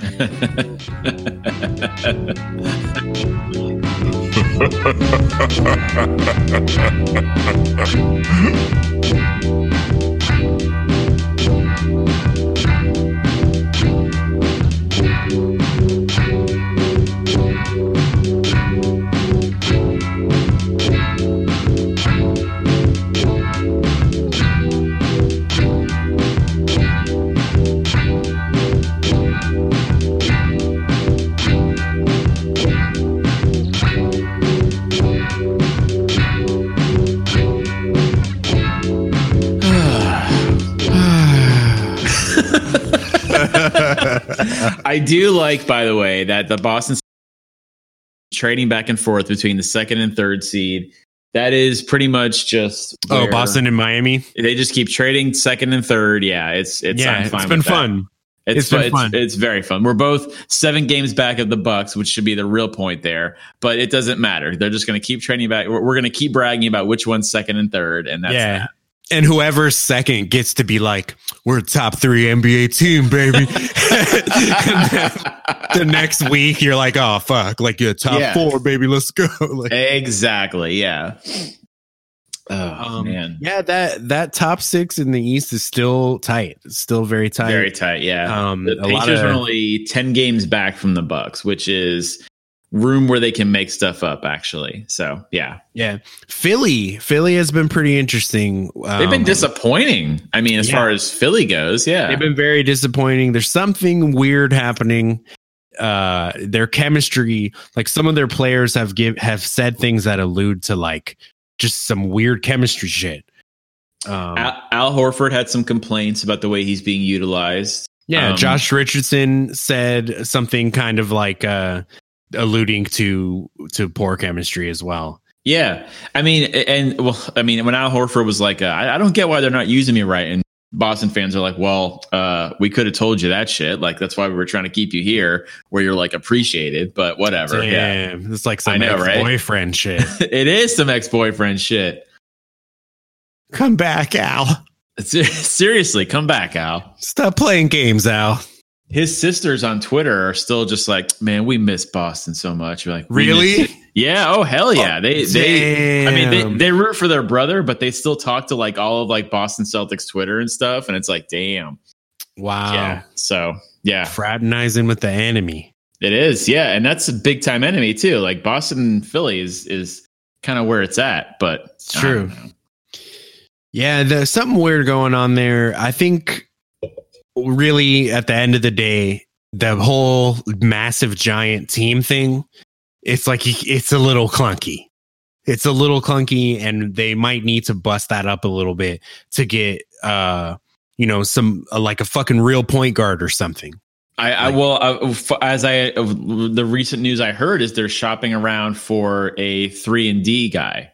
I do like, by the way, that the Boston trading back and forth between the second and third seed. That is pretty much just Oh, Boston and Miami. They just keep trading second and third. Yeah, it's it's yeah, it's been fun. It's, It's been it's, fun. It's very fun. We're both seven games back of the Bucks, which should be the real point there. But it doesn't matter. They're just going to keep trading back. We're, we're going to keep bragging about which one's second and third, and that's yeah. that. And whoever's second gets to be like, "We're a top three NBA team, baby." And then the next week, you're like, "Oh fuck!" Like you're top Yeah. four, baby. Let's go. like, Exactly. Yeah. Oh Um, man, yeah, that that top six in the East is still tight. It's still very tight. very tight. Yeah. Um, the a lot Pacers of- are only ten games back from the Bucks, which is room where they can make stuff up. Actually, so yeah, yeah, Philly, Philly has been pretty interesting. they've been Um, disappointing. I mean, as yeah. far as Philly goes, yeah. They've been very disappointing. There's something weird happening. Uh, their chemistry, like some of their players have give have said things that allude to like just some weird chemistry shit. Um, Al, Al Horford had some complaints about the way he's being utilized. yeah, um, Josh Richardson said something kind of like uh, alluding to to poor chemistry as well. Yeah, I mean, and well, I mean, when Al Horford was like, uh, I, I don't get why they're not using me right, and Boston fans are like, well, uh, we could have told you that shit. Like that's why we were trying to keep you here, where you're like appreciated, but whatever. Yeah, it's like some I know, right? ex-boyfriend shit. it is some ex boyfriend shit. Come back, Al. Seriously, come back, Al. Stop playing games, Al. His sisters on Twitter are still just like, man, we miss Boston so much. You're like, Really? Yeah. Oh hell oh, yeah. they they. I mean, they, they root for their brother, but they still talk to like all of like Boston Celtics Twitter and stuff, and it's like, damn. wow. Yeah. So yeah, Fraternizing with the enemy. it is. Yeah, and that's a big time enemy too. Like Boston and Philly is is kind of where it's at, but It's true. Yeah, there's something weird going on there. I think really at the end of the day, the whole massive giant team thing, it's like it's a little clunky. It's a little clunky and they might need to bust that up a little bit to get uh you know some uh, like a fucking real point guard or something. I, I well, uh, f- as I uh, the recent news I heard is they're shopping around for a three and D guy.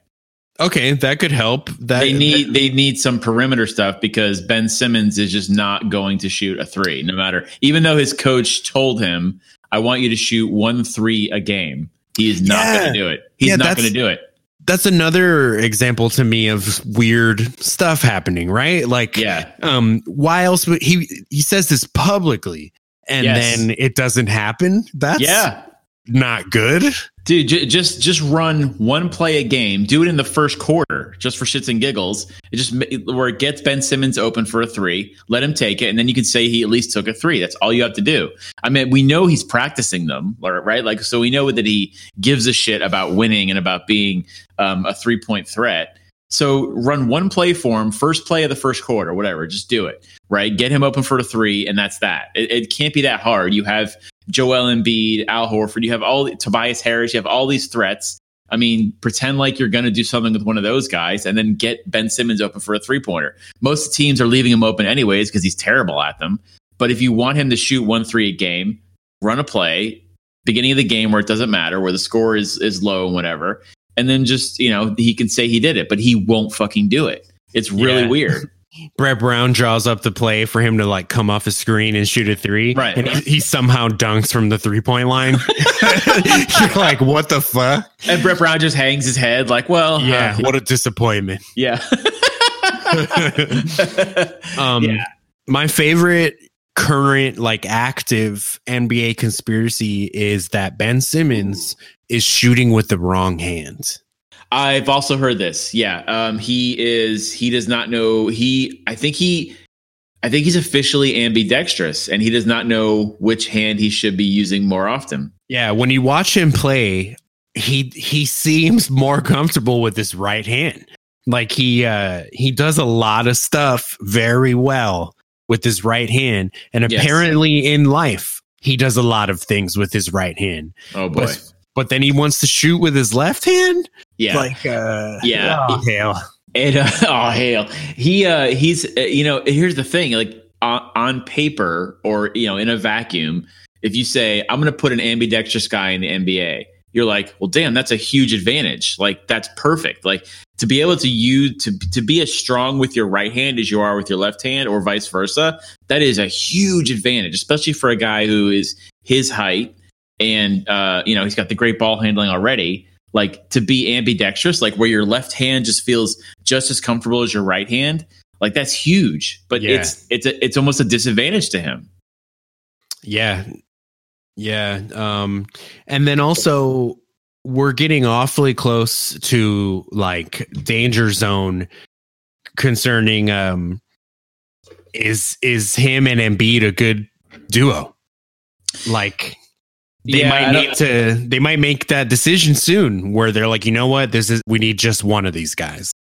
Okay, that could help. That they need they need some perimeter stuff because Ben Simmons is just not going to shoot a three, no matter. Even though his coach told him, "I want you to shoot one three a game," he is not Yeah. going to do it. He's Yeah, not going to do it. that's another example to me of weird stuff happening, right? Like Yeah, um why else would he he says this publicly and Yes. then it doesn't happen that's yeah, not good dude. J- just just run one play a game. Do it in the first quarter, just for shits and giggles. It just where it gets Ben Simmons open for a three. Let him take it, and then you can say he at least took a three. That's all you have to do. I mean, we know he's practicing them, right? Like, so we know that he gives a shit about winning and about being um, a three point threat. So run one play for him, first play of the first quarter, whatever. Just do it, right? Get him open for a three, and that's that. It, it can't be that hard. You have Joel Embiid, Al Horford, you have all Tobias Harris, you have all these threats. I mean, pretend like you're going to do something with one of those guys, and then get Ben Simmons open for a three pointer. Most teams are leaving him open anyways because he's terrible at them. But if you want him to shoot one three a game, run a play beginning of the game where it doesn't matter, where the score is is low and whatever, and then just you know he can say he did it, but he won't fucking do it. It's really Yeah. weird. brett brown draws up the play for him to like come off a screen and shoot a three Right. and he, he somehow dunks from the three point line you're like what the fuck And Brett Brown just hangs his head like, well, yeah uh, what a disappointment yeah. um Yeah. my favorite current like active nba conspiracy is that ben simmons is shooting with the wrong hand I've also heard this. Yeah. Um, he is, he does not know. He, I think he, I think he's officially ambidextrous and he does not know which hand he should be using more often. Yeah, when you watch him play, he he seems more comfortable with his right hand. Like he uh he does a lot of stuff very well with his right hand and Yes. apparently in life he does a lot of things with his right hand. Oh boy. But, but then he wants to shoot with his left hand? Yeah. Like uh Yeah. oh, hell. And uh, oh hail, he uh, he's uh, you know here's the thing like on, on paper or you know in a vacuum, if you say I'm going to put an ambidextrous guy in the NBA, you're like, well, damn, that's a huge advantage. Like that's perfect. Like to be able to use to to be as strong with your right hand as you are with your left hand, or vice versa, that is a huge advantage, especially for a guy who is his height and uh, you know he's got the great ball handling already like to be ambidextrous like where your left hand just feels just as comfortable as your right hand like that's huge but Yeah. it's it's a, it's almost a disadvantage to him Yeah. Yeah. Um, and then also we're getting awfully close to like danger zone concerning um is is him and Embiid a good duo? Like they Yeah, might need to they might make that decision soon where they're like, you know what, this is we need just one of these guys.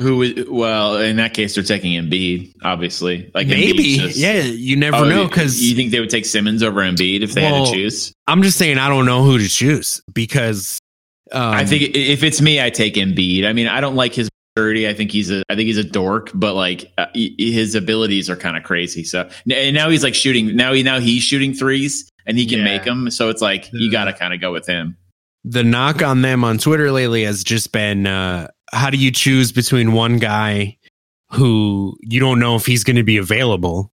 who well in that case they're taking Embiid obviously. Like Maybe. Just- yeah, you never Oh, know because you think they would take Simmons over Embiid if they had Well, to choose? I'm just saying I don't know who to choose because um, I think if it's me I take Embiid. I mean I don't like his maturity. I think he's a I think he's a dork but like uh, his abilities are kind of crazy. So and now he's like shooting now he now he's shooting threes and he can Yeah. make them so it's like you got to kind of go with him the knock on them on Twitter lately has just been uh, how do you choose between one guy who you don't know if he's going to be available,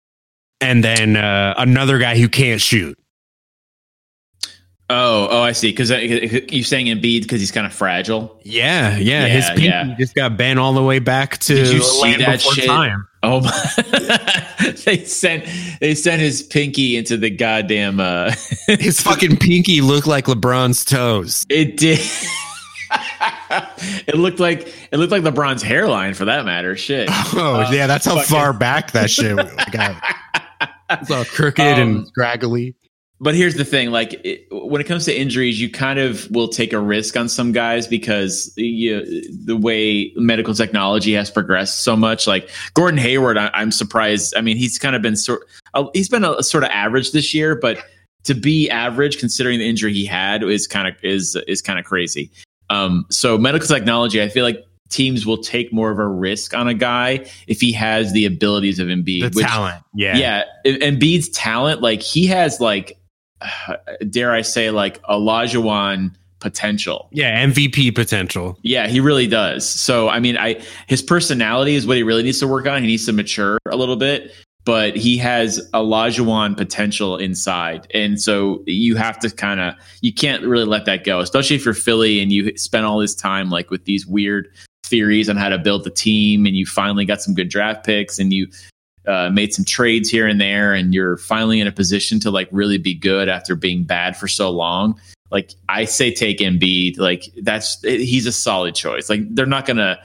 and then uh, another guy who can't shoot. Oh, oh, I see. Because you're saying Embiid because he's kind of fragile. Yeah, yeah. Yeah, his pinky yeah. just got bent all the way back to Did you see that shit? time. Oh, my. they sent they sent his pinky into the goddamn. uh His fucking pinky looked like LeBron's toes. It did. it looked like it looked like LeBron's hairline, for that matter. Shit. Oh Uh, yeah, that's how fucking- far back that shit got. It's all crooked Um, and scraggly. But here's the thing like it, when it comes to injuries you kind of will take a risk on some guys because you, the way medical technology has progressed so much like gordon hayward I, i'm surprised i mean he's kind of been sort uh, he's been a, a sort of average this year but to be average considering the injury he had is kind of is is kind of crazy um so medical technology i feel like teams will take more of a risk on a guy if he has the abilities of Embiid, The which talent. Yeah. yeah, Embiid's talent, like he has like dare I say like Olajuwon potential. Yeah, MVP potential. Yeah, he really does. So I mean, I his personality is what he really needs to work on. He needs to mature a little bit, but he has Olajuwon potential inside, and so you have to kind of you can't really let that go, especially if you're Philly and you spent all this time like with these weird theories on how to build the team, and you finally got some good draft picks, and you uh, made some trades here and there, and you're finally in a position to like really be good after being bad for so long. Like I say, take Embiid. Like that's he's a solid choice. Like they're not gonna,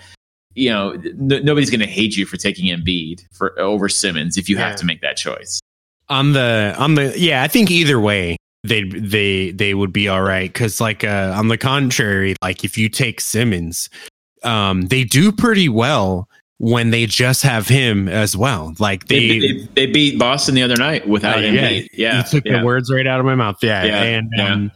you know, n- nobody's gonna hate you for taking Embiid for over Simmons if you Yeah. have to make that choice. On the on the yeah, I think either way they they they would be all right cuz like uh on the contrary, like if you take Simmons, um they do pretty well when they just have him as well. Like They, they, they, they beat Boston the other night without Uh, Embiid. Yeah, you took yeah. the words right out of my mouth. Yeah, Yeah, and yeah. Um,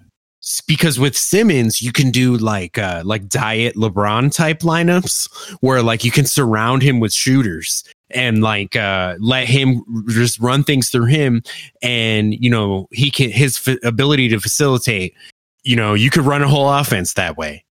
because with Simmons, you can do like uh, like diet LeBron type lineups where like you can surround him with shooters and like uh, let him just run things through him, and you know he can his f- ability to facilitate. You know, you could run a whole offense that way.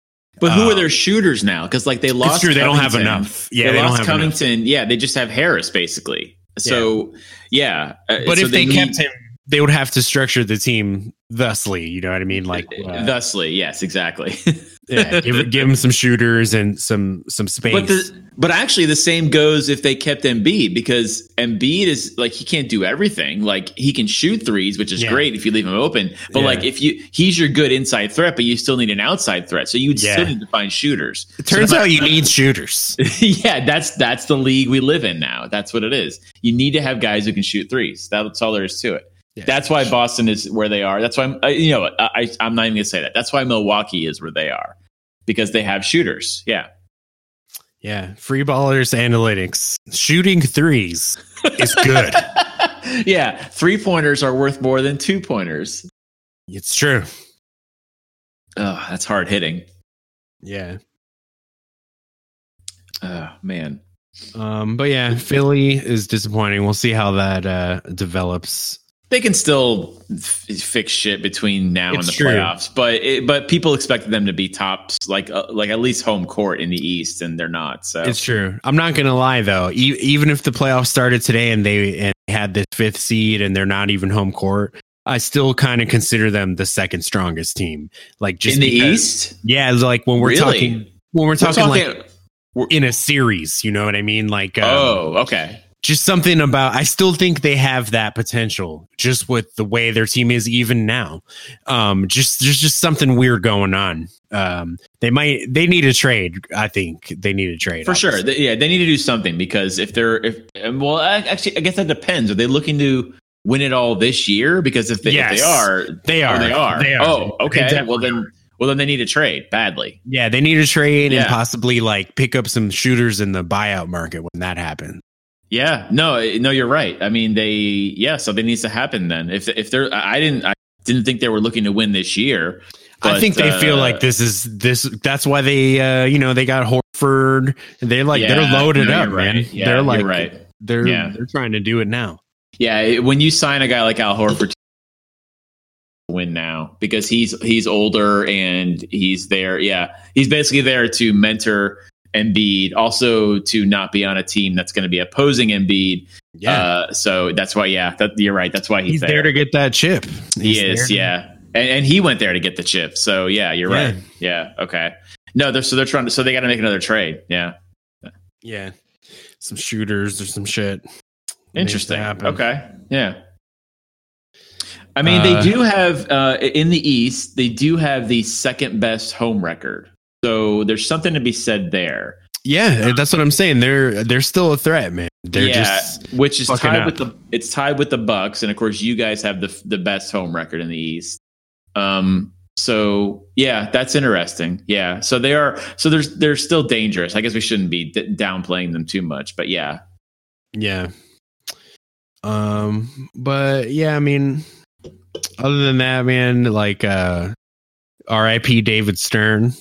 But who are Um, their shooters now? Because like they lost. It's true, they don't have enough. Yeah, they, they, don't lost have enough. Covington. Yeah, they just have Harris basically. So yeah, Uh, But so if they, need- kept him, they would have to structure the team thusly. You know what I mean? Like, uh, thusly, yes, exactly. yeah, give, give him some shooters and some some space. But the but actually the same goes if they kept Embiid because Embiid is like he can't do everything. Like he can shoot threes, which is Yeah. great if you leave him open. But Yeah. like if you he's your good inside threat, but you still need an outside threat. So you would Yeah. still need to find shooters. it turns So out you need shooters. yeah, that's that's the league we live in now. That's what it is. You need to have guys who can shoot threes. That's all there is to it. Yeah. That's why Boston is where they are. That's why I'm, uh, you know I, I I'm not even gonna say that. That's why Milwaukee is where they are because they have shooters. Yeah. Yeah, free ballers analytics. Shooting threes is good. yeah, three pointers are worth more than two pointers. it's true. Oh, that's hard hitting. Yeah. Oh man. Um, but yeah, Philly is disappointing. We'll see how that uh develops. They can still f- fix shit between now It's and the true. playoffs, but it, but people expected them to be tops, like uh, like at least home court in the East, and they're not. So It's true. I'm not gonna lie though. E- even if the playoffs started today and they and had this fifth seed and they're not even home court, I still kind of consider them the second strongest team. Like just in the because- East, Yeah, like when we're Really? talking when we're We're talking, like talking- in a series, you know what I mean? Like um, oh, okay. Just something about I still think they have that potential just with the way their team is even now. Um just there's just something weird going on. Um they might they need a trade, I think. They need a trade. For sure. They- yeah, they need to do something because if they're if well, actually, I guess that depends. Are they looking to win it all this year? Because if they, if they are, They oh, are. they are. They are. Oh, okay. Well then, well then they need a trade badly. Yeah, they need a trade Yeah. and possibly like pick up some shooters in the buyout market when that happens. Yeah, no, eh, no, you're right. I mean, they yeah, something needs to happen then. If if they're, I didn't, I didn't think they were looking to win this year. I think they feel uh, like this is this. That's why they, uh, you know, they got Horford. They're like they're loaded no, up, you're man. right. Yeah, they're like right. they're Yeah. they're trying to do it now. Yeah, when you sign a guy like Al Horford, to win now because he's he's older and he's there. Yeah, he's basically there to mentor Embiid, also to not be on a team that's going to be opposing Embiid. Yeah, Uh, so that's why, yeah, that, you're right. That's why he's, he's there. to get that chip. He is, to- yeah, and, and he went there to get the chip. So yeah, you're Yeah. right. Yeah, okay. No, they're so they're trying to so they got to make another trade. Yeah, yeah. Some shooters or some shit. Interesting. Okay, yeah. I mean, they Uh, do have uh, in the East. They do have the second best home record. So there's something to be said there. Yeah, that's what I'm saying. They're they're still a threat, man. They're yeah, just which is tied up. with the it's tied with the Bucks, and of course you guys have the the best home record in the East. Um, so yeah, that's interesting. Yeah, so they are so there's they're still dangerous. I guess we shouldn't be d- downplaying them too much, but yeah, yeah. Um, but yeah, I mean, other than that, man, like uh, R.I.P. David Stern.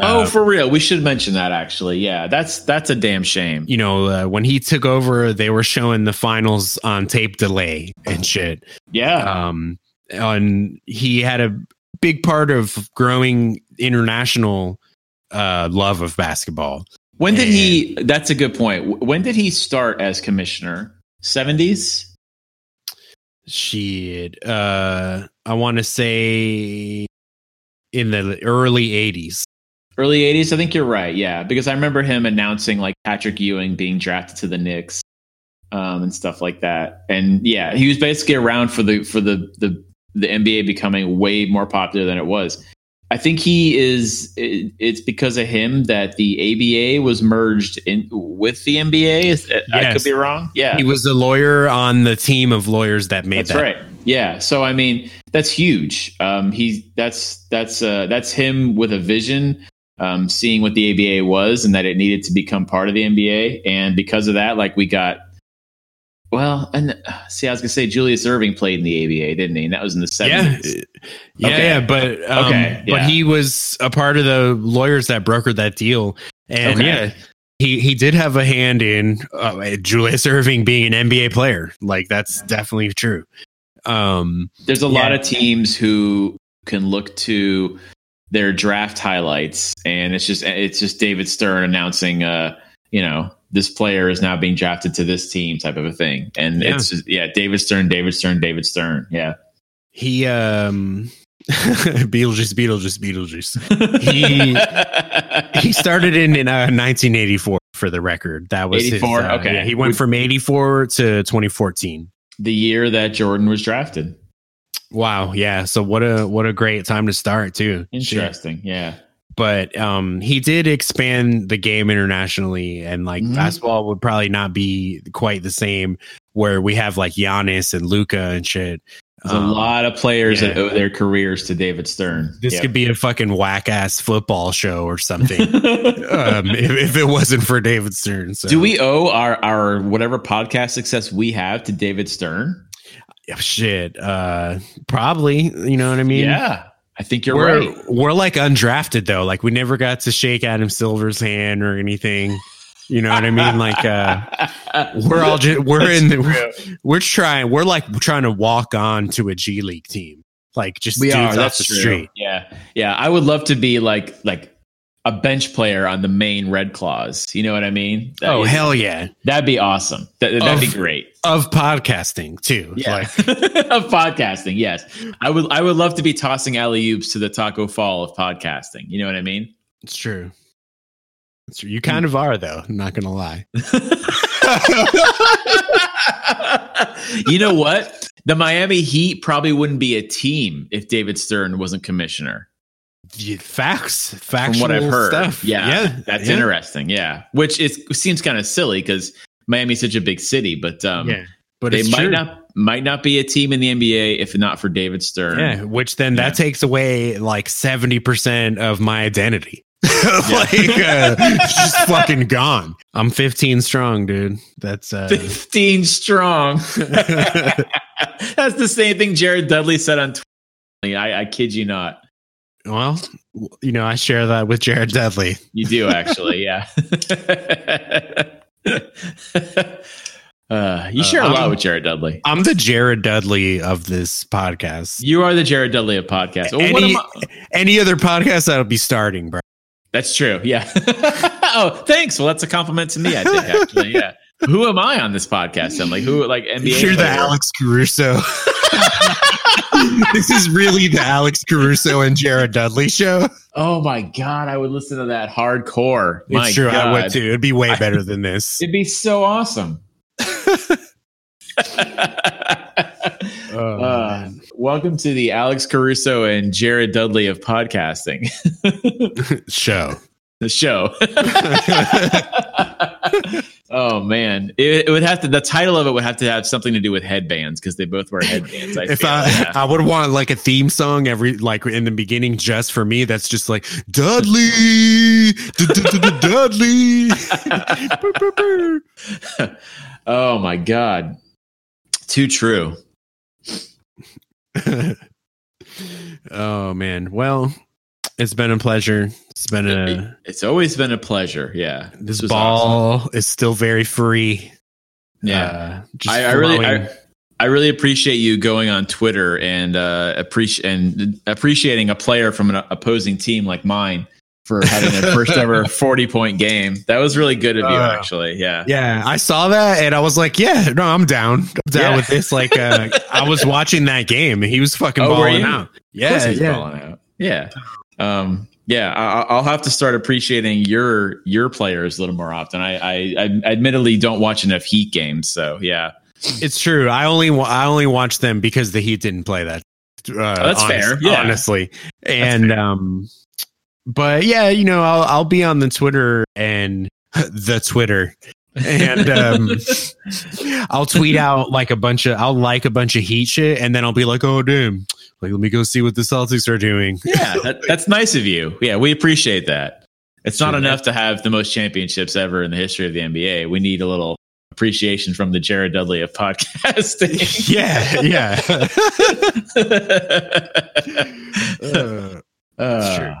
Oh, Uh, for real, we should mention that actually. Yeah, that's that's a damn shame. you know, uh, when he took over, they were showing the finals on tape delay and shit. Yeah, Um, and he had a big part of growing international uh love of basketball. when did he? That's a good point. When did he start as commissioner? Seventies. Shit, uh, I want to say in the early '80s. Early 80s, I think you're right. Yeah, because I remember him announcing like Patrick Ewing being drafted to the Knicks um, and stuff like that. And yeah, he was basically around for the for the the the NBA becoming way more popular than it was. I think he is. It, it's because of him that the ABA was merged in with the NBA. Is- I could be wrong. Yeah, He was the lawyer on the team of lawyers that made that's that. right. Yeah. So I mean, that's huge. Um, he's that's that's uh, that's him with a vision, um, seeing what the ABA was and that it needed to become part of the NBA. And because of that, like we got. Well, and uh, see, I was gonna say Julius Erving played in the ABA, didn't he? And that was in the seventies. yeah, Okay. yeah, but um, Okay, but he was a part of the lawyers that brokered that deal, and Okay. yeah, he he did have a hand in uh, Julius Erving being an NBA player. Like that's definitely true. Um, There's a Yeah. lot of teams who can look to their draft highlights, and it's just it's just David Stern announcing, uh, you know, this player is now being drafted to this team, type of a thing. And Yeah. it's just, yeah, David Stern, David Stern, David Stern. Yeah, he um, Beetlejuice, Beetlejuice, Beetlejuice. He- He started in, in uh, 1984 for the record. That was his, 84? uh, Okay. yeah, he went from 84 to 2014. the year that Jordan was drafted. Wow, yeah. So what a what a great time to start too. Shit. Interesting. Yeah. but um he did expand the game internationally and like Mhm. basketball would probably not be quite the same where we have like Giannis and Luka and shit. There's a Um, lot of players that owe their careers to David Stern. This Yep. could be a fucking whack ass football show or something. um, if, if it wasn't for David Stern. So Do we owe our our whatever podcast success we have to David Stern? Shit? Uh, probably. You know what I mean? yeah, I think you're we're right. we're like undrafted though. Like we never got to shake Adam Silver's hand or anything. You know what I mean? Like uh, we're all just we're in the, we're trying we're like trying to walk on to a G League team. Like just we are. off That's the true. street. Yeah, yeah. I would love to be like like a bench player on the Maine Red Claws. You know what I mean? That Oh is- hell yeah! that'd be awesome. That, that'd be great. Of podcasting too. Yeah, Like of podcasting. Yes, I would. I would love to be tossing alley oops to the Tacko Fall of podcasting. You know what I mean? it's true. It's true. You kind of are though. I'm not gonna lie. you know what? The Miami Heat probably wouldn't be a team if David Stern wasn't commissioner. Yeah, Facts, From factual what I've heard, stuff. yeah, yeah, that's yeah. interesting. Yeah, which is seems kind of silly because Miami's such a big city, but um, yeah, but they might true. not might not be a team in the NBA if not for David Stern. Yeah, which then that takes away like seventy percent of my identity. like uh, just fucking gone. I'm 15 strong, dude. That's uh, 15 strong. That's the same thing Jared Dudley said on Twitter. I, I kid you not. Well, you know, I share that with Jared Dudley. You do actually, yeah. uh, you share a Uh, lot I'm- with Jared Dudley. I'm the Jared Dudley of this podcast. You are the Jared Dudley of podcast. Well, Any, any other podcast that'll be starting, bro. That's true. Yeah. oh, thanks. Well, that's a compliment to me. I think actually. Yeah. who am I on this podcast? I'm like, who? Like NBA. You're the? Alex Caruso. this is really the Alex Caruso and Jared Dudley show. Oh my god, I would listen to that hardcore. My it's true. God. I would too. It'd be way better than this. It'd be so awesome. Oh, Uh, welcome to the Alex Caruso and Jared Dudley of podcasting, show. the show. Oh man, it, it would have to. The title of it would have to have something to do with headbands because they both wear headbands. I if I, yeah. I would want like a theme song every like in the beginning just for me. That's just like Dudley, Dudley. oh my god, too true. oh man. Well, it's been a pleasure. It's been a It's always been a pleasure. Yeah, this was ball is still very free. Yeah. Uh, I, I really. I, I really appreciate you going on Twitter and uh, appreciate and appreciating a player from an opposing team like mine for having a first ever forty point game. That was really good of you, Uh, actually. Yeah, Yeah, I saw that and I was like, yeah, no, I'm down. I'm down Yeah. with this. Like, uh, I was watching that game. He was fucking Oh, balling out. Yeah, he's yeah. balling out. Yeah, um, yeah. I, I'll have to start appreciating your your players a little more often. I, I, I admittedly don't watch enough Heat games, so yeah. It's true. I only I only watched them because the Heat didn't play that. Uh, that's fair. Yeah. honestly. And um, but yeah, you know, I'll I'll be on the Twitter and the Twitter. and um I'll tweet out like a bunch of I'll like a bunch of heat shit and then I'll be like, oh damn, like let me go see what the Celtics are doing. Yeah, that, that's nice of you. Yeah, we appreciate that. It's not Sure. enough to have the most championships ever in the history of the NBA. We need a little appreciation from the Jared Dudley of podcasting. yeah, yeah. Uh, Uh, Sure.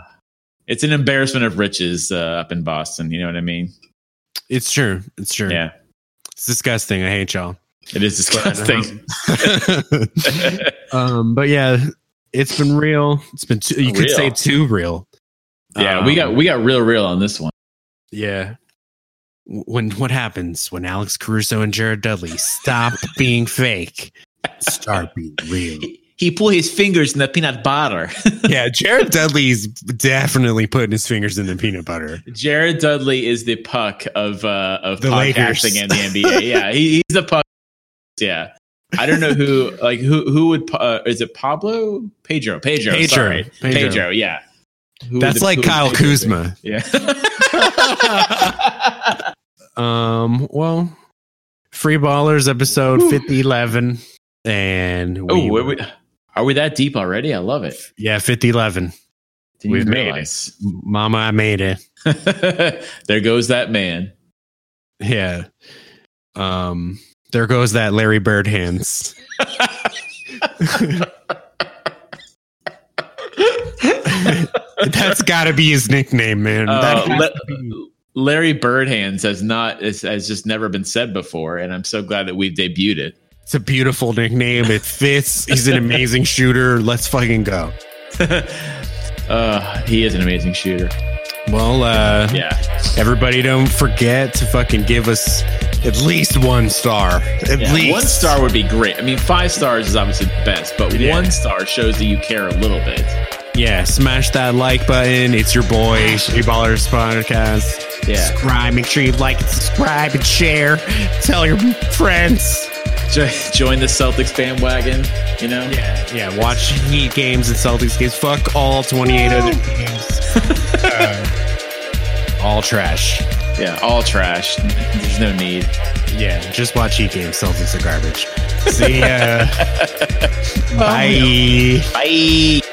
It's an embarrassment of riches uh, up in Boston. You know what I mean? it's true. It's true. Yeah, It's disgusting. I hate y'all. It is disgusting. um, but yeah, it's been real. It's been too, you could say too real. yeah, we got Um, we got real real on this one. yeah. When what happens when Alex Caruso and Jared Dudley stop being fake, start being real? He, put his fingers in the peanut butter. Yeah, Jared Dudley's definitely putting his fingers in the peanut butter. Jared Dudley is the puck of uh, of The Lakers. podcasting and the NBA. Yeah, he, he's the puck. Yeah, I don't know who like who who would uh, is it Pablo Pedro Pedro Pedro. sorry Pedro. Pedro, yeah. Who That's the- like Kyle Pedro be? Kuzma. Yeah. Um, well, Free Ballers episode Whew. 5011. And oh, we, are we, are we that deep already? I love it. yeah, 5011. We've even made it. Mama, I made it. there goes that man. Yeah. Um, there goes that Larry Bird hands. That's got to be his nickname, man. Uh, Le- to be- has not has, has just never been said before, and I'm so glad that we've debuted it. it's a beautiful nickname. It fits. He's an amazing shooter. Let's fucking go. uh, he is an amazing shooter. Well, uh, Yeah. everybody don't forget to fucking give us at least one star. At Yeah, least one star would be great. I mean, five stars is obviously the best, but Yeah. one star shows that you care a little bit. Yeah, smash that like button. It's your boy, Free Ballers Podcast. Yeah. Subscribe. Make sure you like and subscribe and share. Tell your friends. Join the Celtics bandwagon. You know. Yeah, yeah. Watch Heat games and Celtics games. Fuck all 28 other games. Uh, all trash. Yeah. All trash. There's no need. Yeah, just watch Heat games. Celtics are garbage. See ya. Bye. Bye.